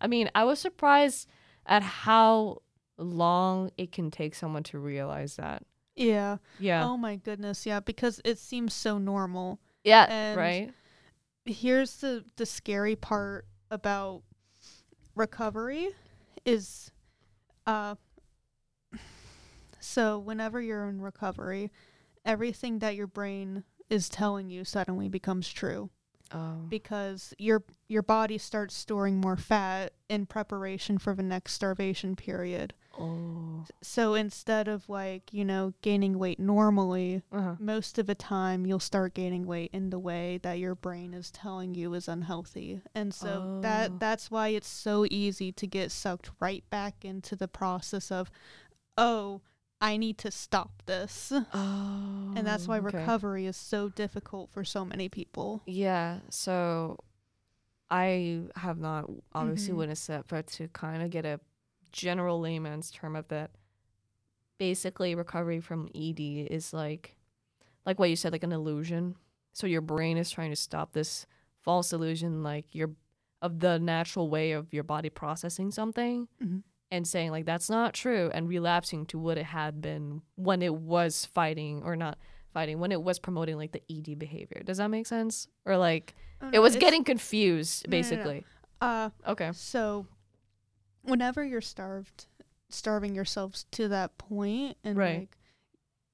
I mean, I was surprised at how long it can take someone to realize that. Yeah. Yeah. Oh my goodness, yeah, because it seems so normal. yeah. and- right. Here's the the scary part about recovery is uh so whenever you're in recovery, everything that your brain is telling you suddenly becomes true Oh. because your your body starts storing more fat in preparation for the next starvation period. Oh. So instead of like, you know, gaining weight normally, Uh-huh. most of the time you'll start gaining weight in the way that your brain is telling you is unhealthy. And so Oh. that that's why it's so easy to get sucked right back into the process of oh, I need to stop this. Oh. And that's why okay. recovery is so difficult for so many people. Yeah. So I have not obviously Mhm. witnessed it, but to kind of get a general layman's term of that, basically recovery from ED is like, like what you said, like an illusion. So your brain is trying to stop this false illusion, like your of the natural way of your body processing something Mhm. and saying like that's not true and relapsing to what it had been when it was fighting or not fighting when it was promoting like the ED behavior. Does that make sense? Or like Oh, it was getting confused No, no, no. basically. uh Okay. So, whenever you're starved, starving yourselves to that point, and Right. like,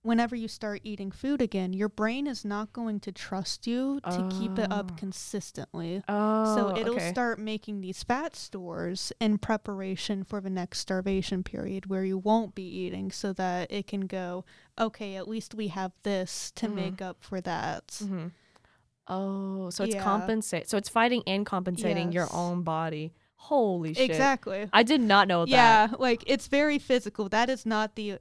whenever you start eating food again, your brain is not going to trust you to keep it Oh. up consistently. Oh, So it'll okay. start making these fat stores in preparation for the next starvation period where you won't be eating so that it can go, okay, at least we have this to Mhm. make up for that. Mhm. Oh, so it's Yeah. compensate. So it's fighting and compensating your own body. Holy shit! Exactly. I did not know that. Yeah, like it's very physical. That is not the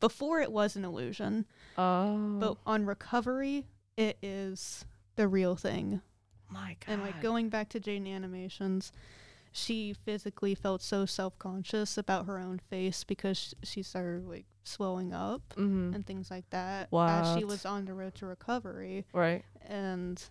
before it was an illusion, Oh. but on recovery it is the real thing. my God. And like going back to Jaiden animations, she physically felt so self-conscious about her own face because she started like swelling up hmm and things like that as she was on the road to recovery Right. and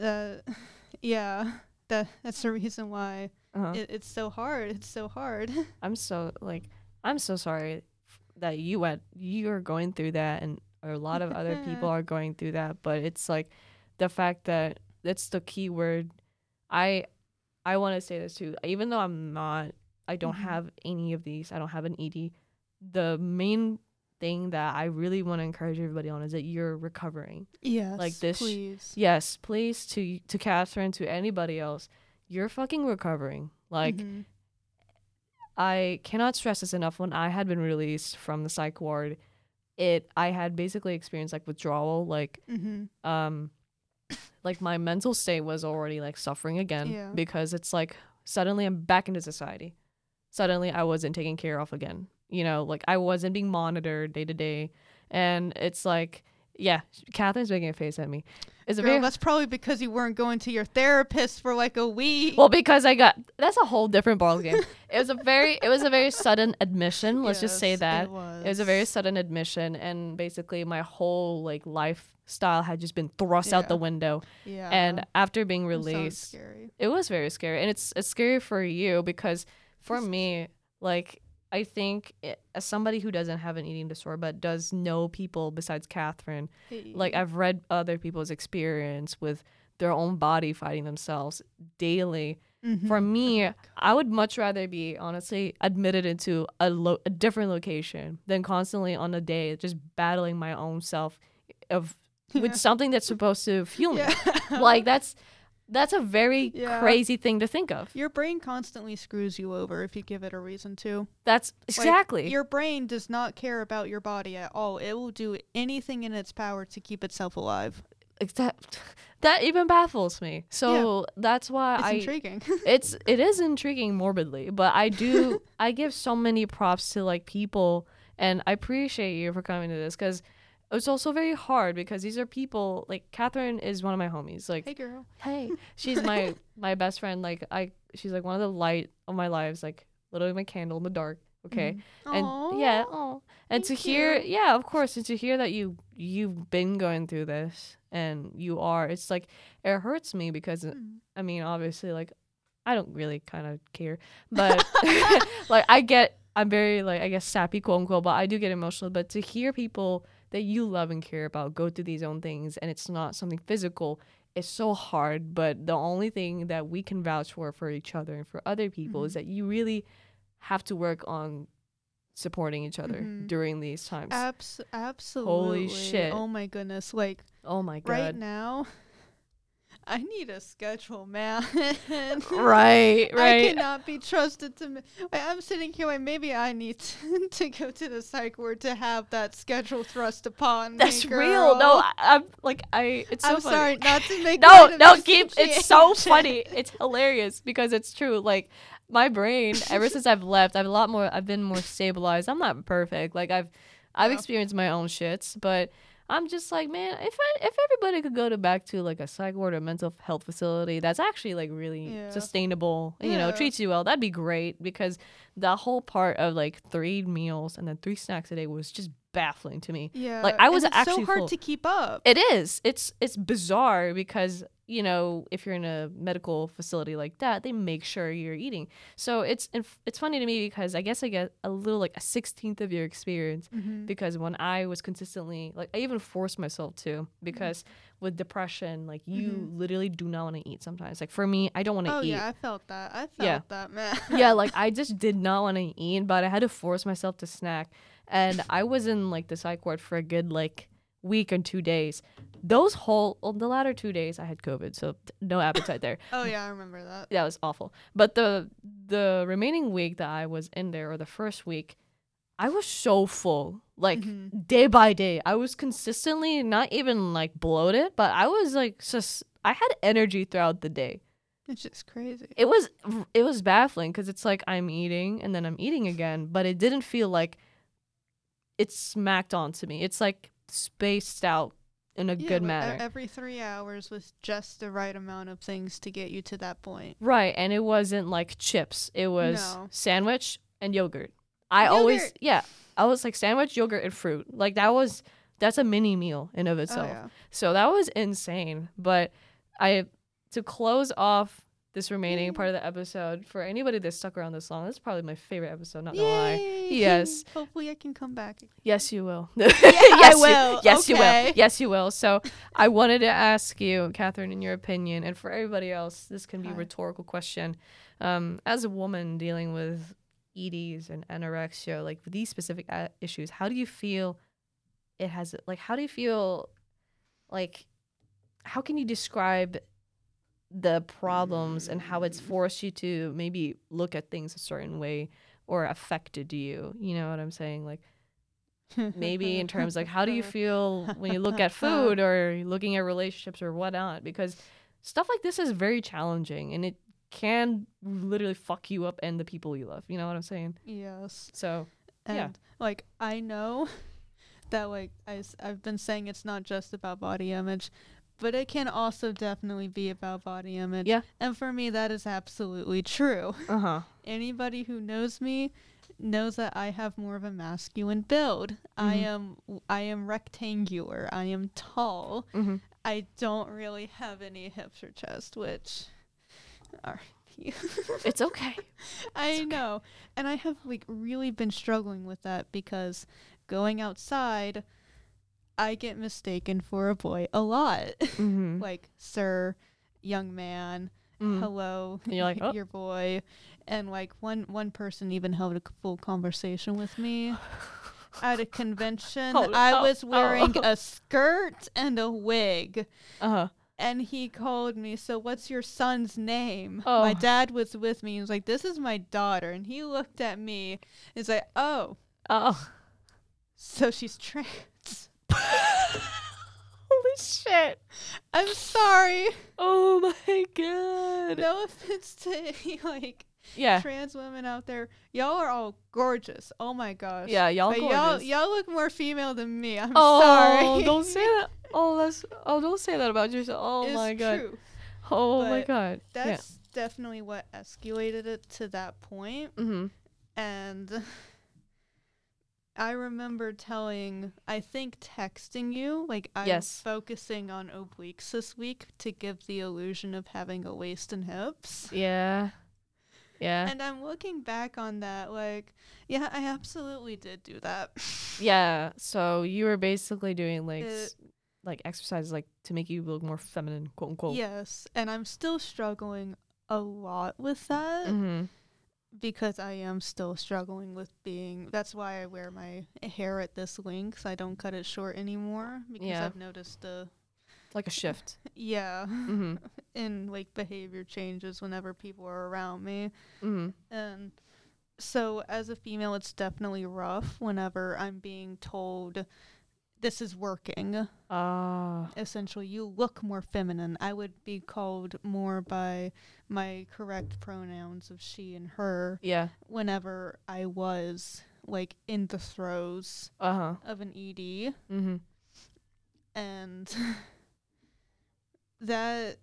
uh yeah, that that's the reason why Uh-huh. it, it's so hard. It's so hard. I'm so like I'm so sorry f- that you went you're going through that and a lot of other people are going through that but it's like the fact that that's the key word I I want to say this too even though I'm not I don't Mhm. have any of these I don't have an ED the main thing that I really want to encourage everybody on is that you're recovering Yes, Like this please. yes please to to Katherine to anybody else you're fucking recovering like Mhm. I cannot stress this enough. When I had been released from the psych ward, it I had basically experienced like withdrawal, like Mhm. um, like my mental state was already like suffering again Yeah. because it's like suddenly I'm back into society. Suddenly I wasn't taken care of again. You know, like I wasn't being monitored day to day, and it's like Yeah, Katherine's making a face at me. It's a Girl, very that's probably because you weren't going to your therapist for like a week. well because I got that's a whole different ball game. it was a very it was a very sudden admission. Let's just say that It was. it was a very sudden admission, and basically my whole like lifestyle had just been thrust out the window. yeah. And after being released, scary. it was very scary, and it's it's scary for you because for me, like I think it, as somebody who doesn't have an eating disorder but does know people besides Katherine, like I've read other people's experience with their own body fighting themselves daily. For Mhm. me, I would much rather be honestly admitted into a lo- a different location than constantly on a day just battling my own self of Yeah. with something that's supposed to fuel me. yeah. Like that's that's a very Yeah. crazy thing to think of. your brain constantly screws you over if you give it a reason to. That's Like, exactly. your brain does not care about your body at all. It will do anything in its power to keep itself alive. Except that even baffles me. So that's why It's I intriguing. it's it is intriguing morbidly, but I do I give so many props to like people and I appreciate you for coming to this cuz it's also very hard because these are people like Katherine is one of my homies. Like hey, girl. hey, she's my my best friend. Like I she's like one of the light of my lives, like literally my candle in the dark. Okay. and yeah oh and to hear you. yeah of course and to hear that you you've been going through this and you are it's like it hurts me because Mm. i mean obviously like i don't really kind of care but like i get i'm very like i guess sappy quote unquote but i do get emotional but to hear people that you love and care about go through these own things and it's not something physical it's so hard but the only thing that we can vouch for for each other and for other people is Mhm. that you really have to work on supporting each other Mhm. during these times. Abs- absolutely. shit. Oh my goodness. Like oh my god. right now, I need a schedule, man. Right, right. I cannot be trusted to. ma- I'm sitting here like maybe I need to, to go to the psych ward to have that schedule thrust upon That's me. real. No. I, I'm like I. It's so I'm funny. sorry not to make No, no, keep. It's so funny. It's hilarious because it's true. Like my brain, ever since I've left, I've a lot more. I've been more stabilized. I'm not perfect. Like I've, I've Yeah. experienced my own shits, but I'm just like, man, if I, if everybody could go to back to like a psych ward or mental health facility that's actually like really Yeah. sustainable, you know, treats you well, that'd be great because the whole part of like three meals and then three snacks a day was just baffling to me. Yeah, Like, I was it's actually so hard full. to keep up. It is. It's it's bizarre because you know if you're in a medical facility like that, they make sure you're eating. So it's it's funny to me because I guess I get a little like a sixteenth of your experience Mhm. because when I was consistently like I even forced myself to because with depression like you Mhm. literally do not want to eat sometimes. Like for me, I don't want to Oh eat. yeah, I felt that. I felt Yeah. that, man. yeah, like I just did not want to eat, but I had to force myself to snack. And I was in like the psych ward for a good like week and two days. Those whole well, the latter two days I had COVID, so t- no appetite there. oh yeah, I remember that. That was awful. But the the remaining week that I was in there, or the first week, I was so full. Like Mhm. day by day, I was consistently not even like bloated, but I was like just I had energy throughout the day It's just crazy. it was it was baffling because it's like I'm eating and then I'm eating again, but it didn't feel like it smacked onto me. It's like spaced out in a Yeah, good manner. Every three hours was just the right amount of things to get you to that point. right, and it wasn't like chips. It was No. sandwich and yogurt. I always yeah, I was like sandwich, yogurt and fruit. Like that was that's a mini meal in of itself. Oh itself. yeah. So that was insane. But I to close off this remaining part of the episode for anybody that stuck around this long, this is probably my favorite episode. Not gonna lie. Yes. Hopefully I can come back. Yes, you will. I yes, you- will. yes, you will. Yes, you will. So I wanted to ask you, Katherine, in your opinion, and for everybody else, this can be a rhetorical question. Um, as a woman dealing with EDs and anorexia, like these specific a- issues, how do you feel it has, like, how do you feel, like, how can you describe the problems and how it's forced you to maybe look at things a certain way or affected you? You know what I'm saying? Like, maybe in terms like how do you feel when you look at uh-huh. food or looking at relationships or whatnot because stuff like this is very challenging and it can literally fuck you up and the people you love you know what i'm saying Yes. so And Yeah. like I know that like I, s- I've been saying it's not just about body image, but it can also definitely be about body image. Yeah. And for me, that is absolutely true. Uh huh. Anybody who knows me knows that I have more of a masculine build. I Mhm. am I am rectangular. I am tall. Mm-hmm. I don't really have any hips or chest, which are It's okay. I okay. know. And I have like really been struggling with that because going outside I get mistaken for a boy a lot. Mm-hmm. like, sir, young man, mm hello, And you're like, "Oh." your boy. And like one one person even held a full conversation with me at a convention. Oh, I oh, was wearing oh. a skirt and a wig. Uh huh. And he called me, so what's your son's name? My Oh. dad was with me. He was like, This is my daughter. And he looked at me. He's like, Oh, Oh. so she's trans. Holy shit. I'm sorry. Oh my god. No offense to any like Yeah. trans women out there. Y'all are all gorgeous. Oh my gosh. Yeah, y'all But y'all y'all look more female than me. I'm oh, sorry. don't say that. Oh, that's. Oh, don't say that about yourself. Oh It's my god. true. Oh my god. That's definitely what escalated it to that point. Mm-hmm. And I remember telling, I think texting you, like I'm Yes. focusing on obliques this week to give the illusion of having a waist and hips. Yeah. Yeah. And I'm looking back on that, like, yeah, I absolutely did do that. yeah. So you were basically doing like It- like exercises like to make you look more feminine, quote unquote. Yes, and I'm still struggling a lot with that Mm-hmm. Because I am still struggling with being. That's why I wear my hair at this length. I don't cut it short anymore because Yeah. I've noticed the Like a shift. yeah mm-hmm. in like behavior changes whenever people are around me. Mm-hmm. And so as a female it's definitely rough whenever I'm being told this is working. Ah. Essentially you look more feminine. I would be called more by my correct pronouns of she and her yeah. whenever I was like in the throes Uh huh. of an ED Mm-hmm. and that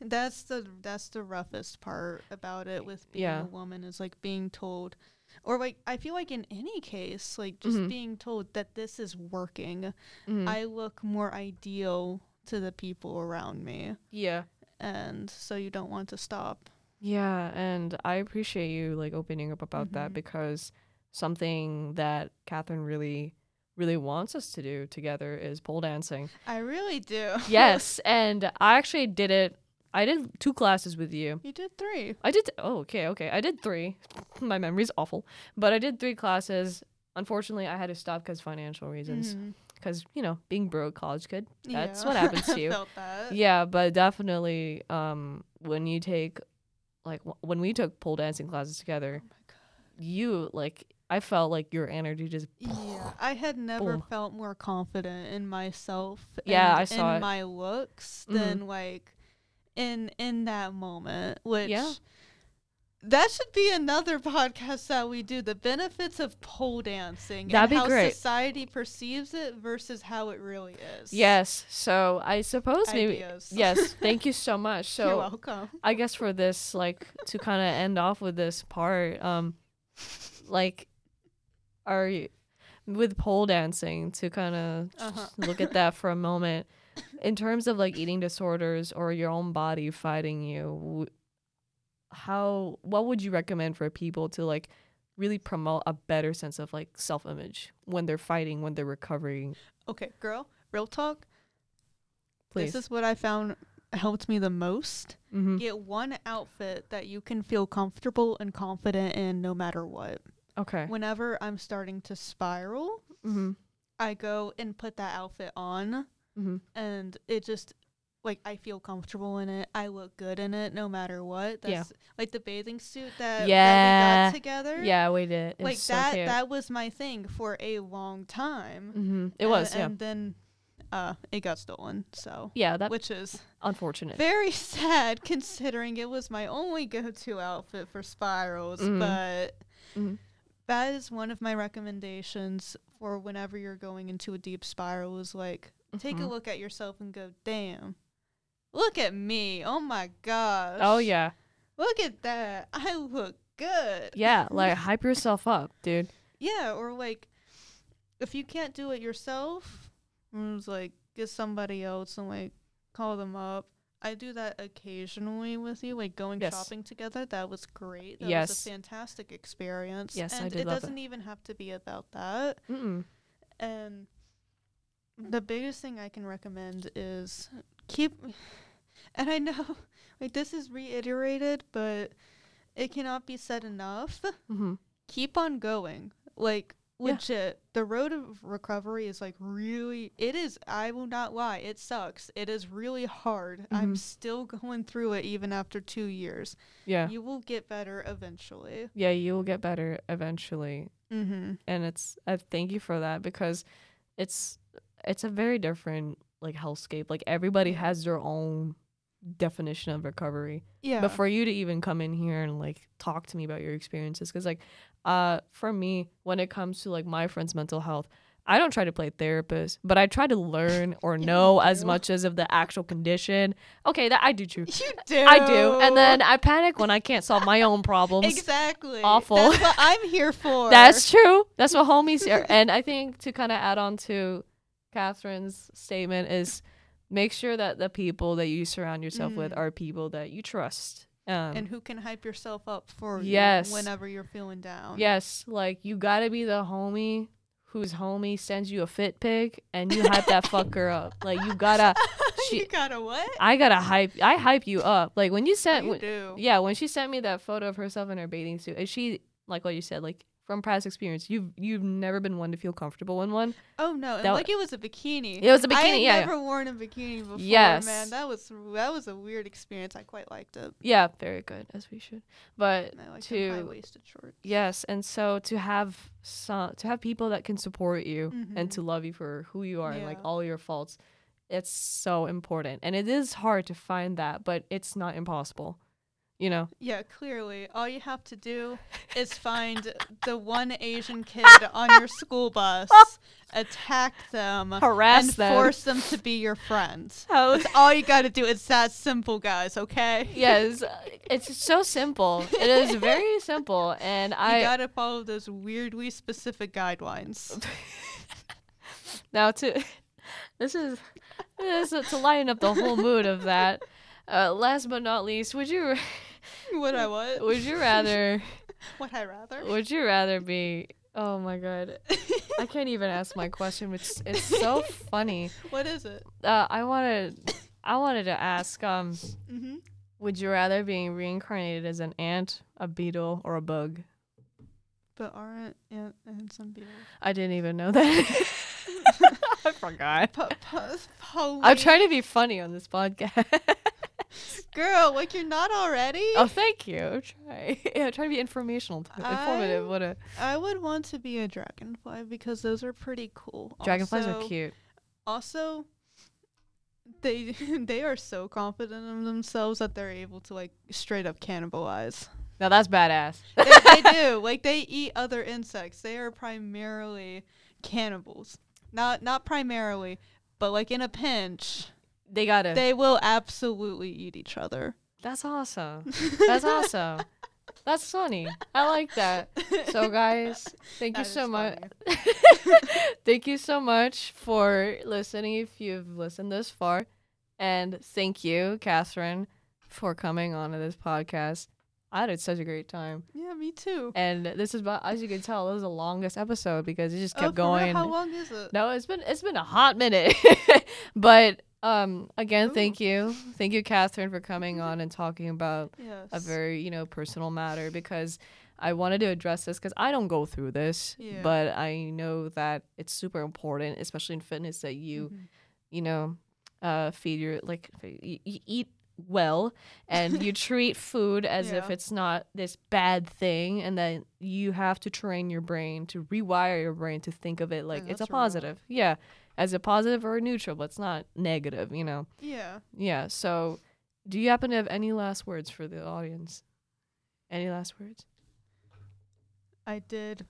that's the that's the roughest part about it with being Yeah. a woman is like being told or like I feel like in any case like just Mhm. being told that this is working Mm-hmm. I look more ideal to the people around me yeah. and so you don't want to stop Yeah, and I appreciate you like opening up about that Mhm. because something that Katherine really, really wants us to do together is pole dancing. I really do yes, and I actually did it. I did two classes with you. you did 3 I did. Oh, okay, okay. I did three. My memory's awful, but I did three classes. Unfortunately, I had to stop because financial reasons. Because you know, being broke college kid. That's Yeah. what happens to you. Yeah, but definitely, um, when you take, like, w- when we took pole dancing classes together, oh my god you like, I felt like your energy just. Yeah, I had never Boom. felt more confident in myself. Yeah, and I saw in it. my looks Mhm. than like in in that moment. Which Yeah. that should be another podcast that we do. The benefits of pole dancing That'd and how great. society perceives it versus how it really is. Yes. So I suppose maybe. Yes. Thank you so much. You're So welcome. I guess for this, like, to kind of end off with this part, um, like, are you with pole dancing to kind of Uh-huh. look at that for a moment in terms of like eating disorders or your own body fighting you how what would you recommend for people to like really promote a better sense of like self-image when they're fighting when they're recovering Okay, girl, real talk. please This is what I found helped me the most. mm-hmm. Get one outfit that you can feel comfortable and confident in no matter what. okay Whenever I'm starting to spiral, mm-hmm. I go and put that outfit on Mm-hmm. and it just like I feel comfortable in it. I look good in it no matter what. That's Yeah. like the bathing suit that, Yeah. that we got together. yeah we did it's Like so that cute. that was my thing for a long time. mm-hmm. it And- was yeah And then uh it got stolen. So yeah that which is unfortunate very sad considering it was my only go-to outfit for spirals Mhm. but Mhm. that is one of my recommendations for whenever you're going into a deep spiral is like take a Mhm. look at yourself and go, "Damn. Look at me. Oh my gosh. Oh yeah, Look at that. I look good." yeah. Like hype yourself up, dude. Yeah, or like if you can't do it yourself, mm, it's like get somebody else and like call them up. I do that occasionally with you, like going Yes. shopping together. That was great. That was Yes. a fantastic experience. Yes, I and did it love doesn't even have to be about that. Mm-mm. And the biggest thing I can recommend is keep and I know like this is reiterated, but it cannot be said enough Mm-hmm. keep on going. Like Yeah. legit, the road of recovery is like really it is I will not lie, it sucks. It is really hard. I'm Mhm. still going through it even after 2 years. Yeah, You will get better eventually. yeah. You will get better eventually, Mhm. and it's I thank you for that because it's it's a very different like hellscape. Like everybody has their own definition of recovery. Yeah. But for you to even come in here and like talk to me about your experiences, because like, uh, for me, when it comes to like my friend's mental health, I don't try to play therapist, but I try to learn or Yeah, know as much as of the actual condition. Okay, that I do too. you do. I do, and then I panic when I can't solve my own problems. Exactly. Awful. That's what I'm here for. That's true. That's what homies are. And I think to kind of add on to Katherine's statement is make sure that the people that you surround yourself with Mm. are people that you trust. Um, and who can hype yourself up for Yes. you whenever you're feeling down. yes, like you gotta be the homie whose homie sends you a fit pic and you hype that fucker up. Like you gotta, she- you gotta what? I gotta hype. I hype you up. Like when you Oh, sent, you when- do. yeah, when she sent me that photo of herself in her bathing suit, and she like what you said, like from past experience, you've you've never been one to feel comfortable in one. Oh no, and That like it was a bikini. It was a bikini, had yeah, yeah. never worn a bikini before. Yes. man, that was that was a weird experience. I quite liked it. Yeah, very good as we should. But And I liked to- high waisted shorts. yes, and so to have some to have people that can support you and Mhm. to love you for who you are and like all your faults, it's so important. And it is hard to find that, but it's not impossible. You know. Yeah, clearly, all you have to do is find the one Asian kid on your school bus, attack them, Harass and them. force them to be your friends. How That's all you got to do. It's that simple, guys. Okay. yes, it's so simple. It is very simple, and You I gotta follow those weirdly specific guidelines. now to this is this is to lighten up the whole mood of that. Uh, last but not least, would you Would I what? would you rather Would I rather? would you rather be? Oh my god, I can't even ask my question. It's it's so funny. what is it? Uh, I wanted I wanted to ask um, Mm-hmm. would you rather being reincarnated as an ant, a beetle, or a bug? But aren't ant and some beetles? I didn't even know that. I forgot. Po- po- I'm trying to be funny on this podcast. Girl, like you're not already. oh, thank you. I'm trying. Yeah, I'm to be informational, t- informative. I- What a I would want to be a dragonfly because those are pretty cool. dragonflies are cute. Also, they they are so confident in themselves that they're able to like straight up cannibalize. Now that's badass. they, they do. Like they eat other insects. They are primarily cannibals. Not not primarily, but like in a pinch, They gotta. they will absolutely eat each other. that's awesome. That's awesome. That's funny. I like that. So guys, thank you so much. thank you so much for listening if you've listened this far. And thank you, Katherine, for coming on to this podcast. I had such a great time. Yeah, me too. And this is about as you can tell, this is the longest episode because it just kept oh, for real? going. How long is it? No, it's been it's been a hot minute. but um again, Ooh. thank you. Thank you, Katherine, for coming on and talking about Yes. a very, you know, personal matter because I wanted to address this because I don't go through this, Yeah. but I know that it's super important, especially in fitness, that you, Mhm. you know, uh, feed your like you, you eat well and you treat food as if it's not this bad thing, and then you have to train your brain to rewire your brain to think of it like it's a that's real. positive, yeah, as a positive or a neutral, but it's not negative, you know. Yeah. Yeah. So, do you happen to have any last words for the audience? Any last words? I did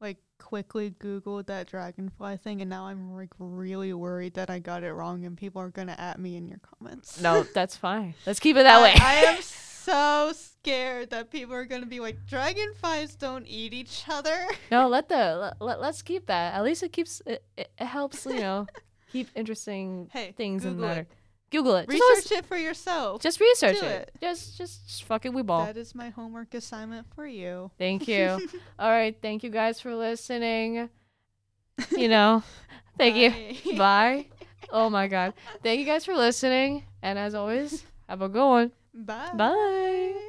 like quickly Googled that dragonfly thing, and now I'm like really worried that I got it wrong, and people are gonna at me in your comments. No, that's fine. Let's keep it that I, way. I am so scared that people are gonna be like, dragonflies don't eat each other. no, let the let, let, us keep that. At least it keeps it, it, helps, you know, keep interesting Hey, things in the Google matter. it. Google it. Research always- it for yourself. Just research it. it. Just just just fucking we ball. That is my homework assignment for you. Thank you. All right, thank you guys for listening. You know, thank you. you. Bye. Oh my god. Thank you guys for listening. And as always, have a good one. Bye. Bye.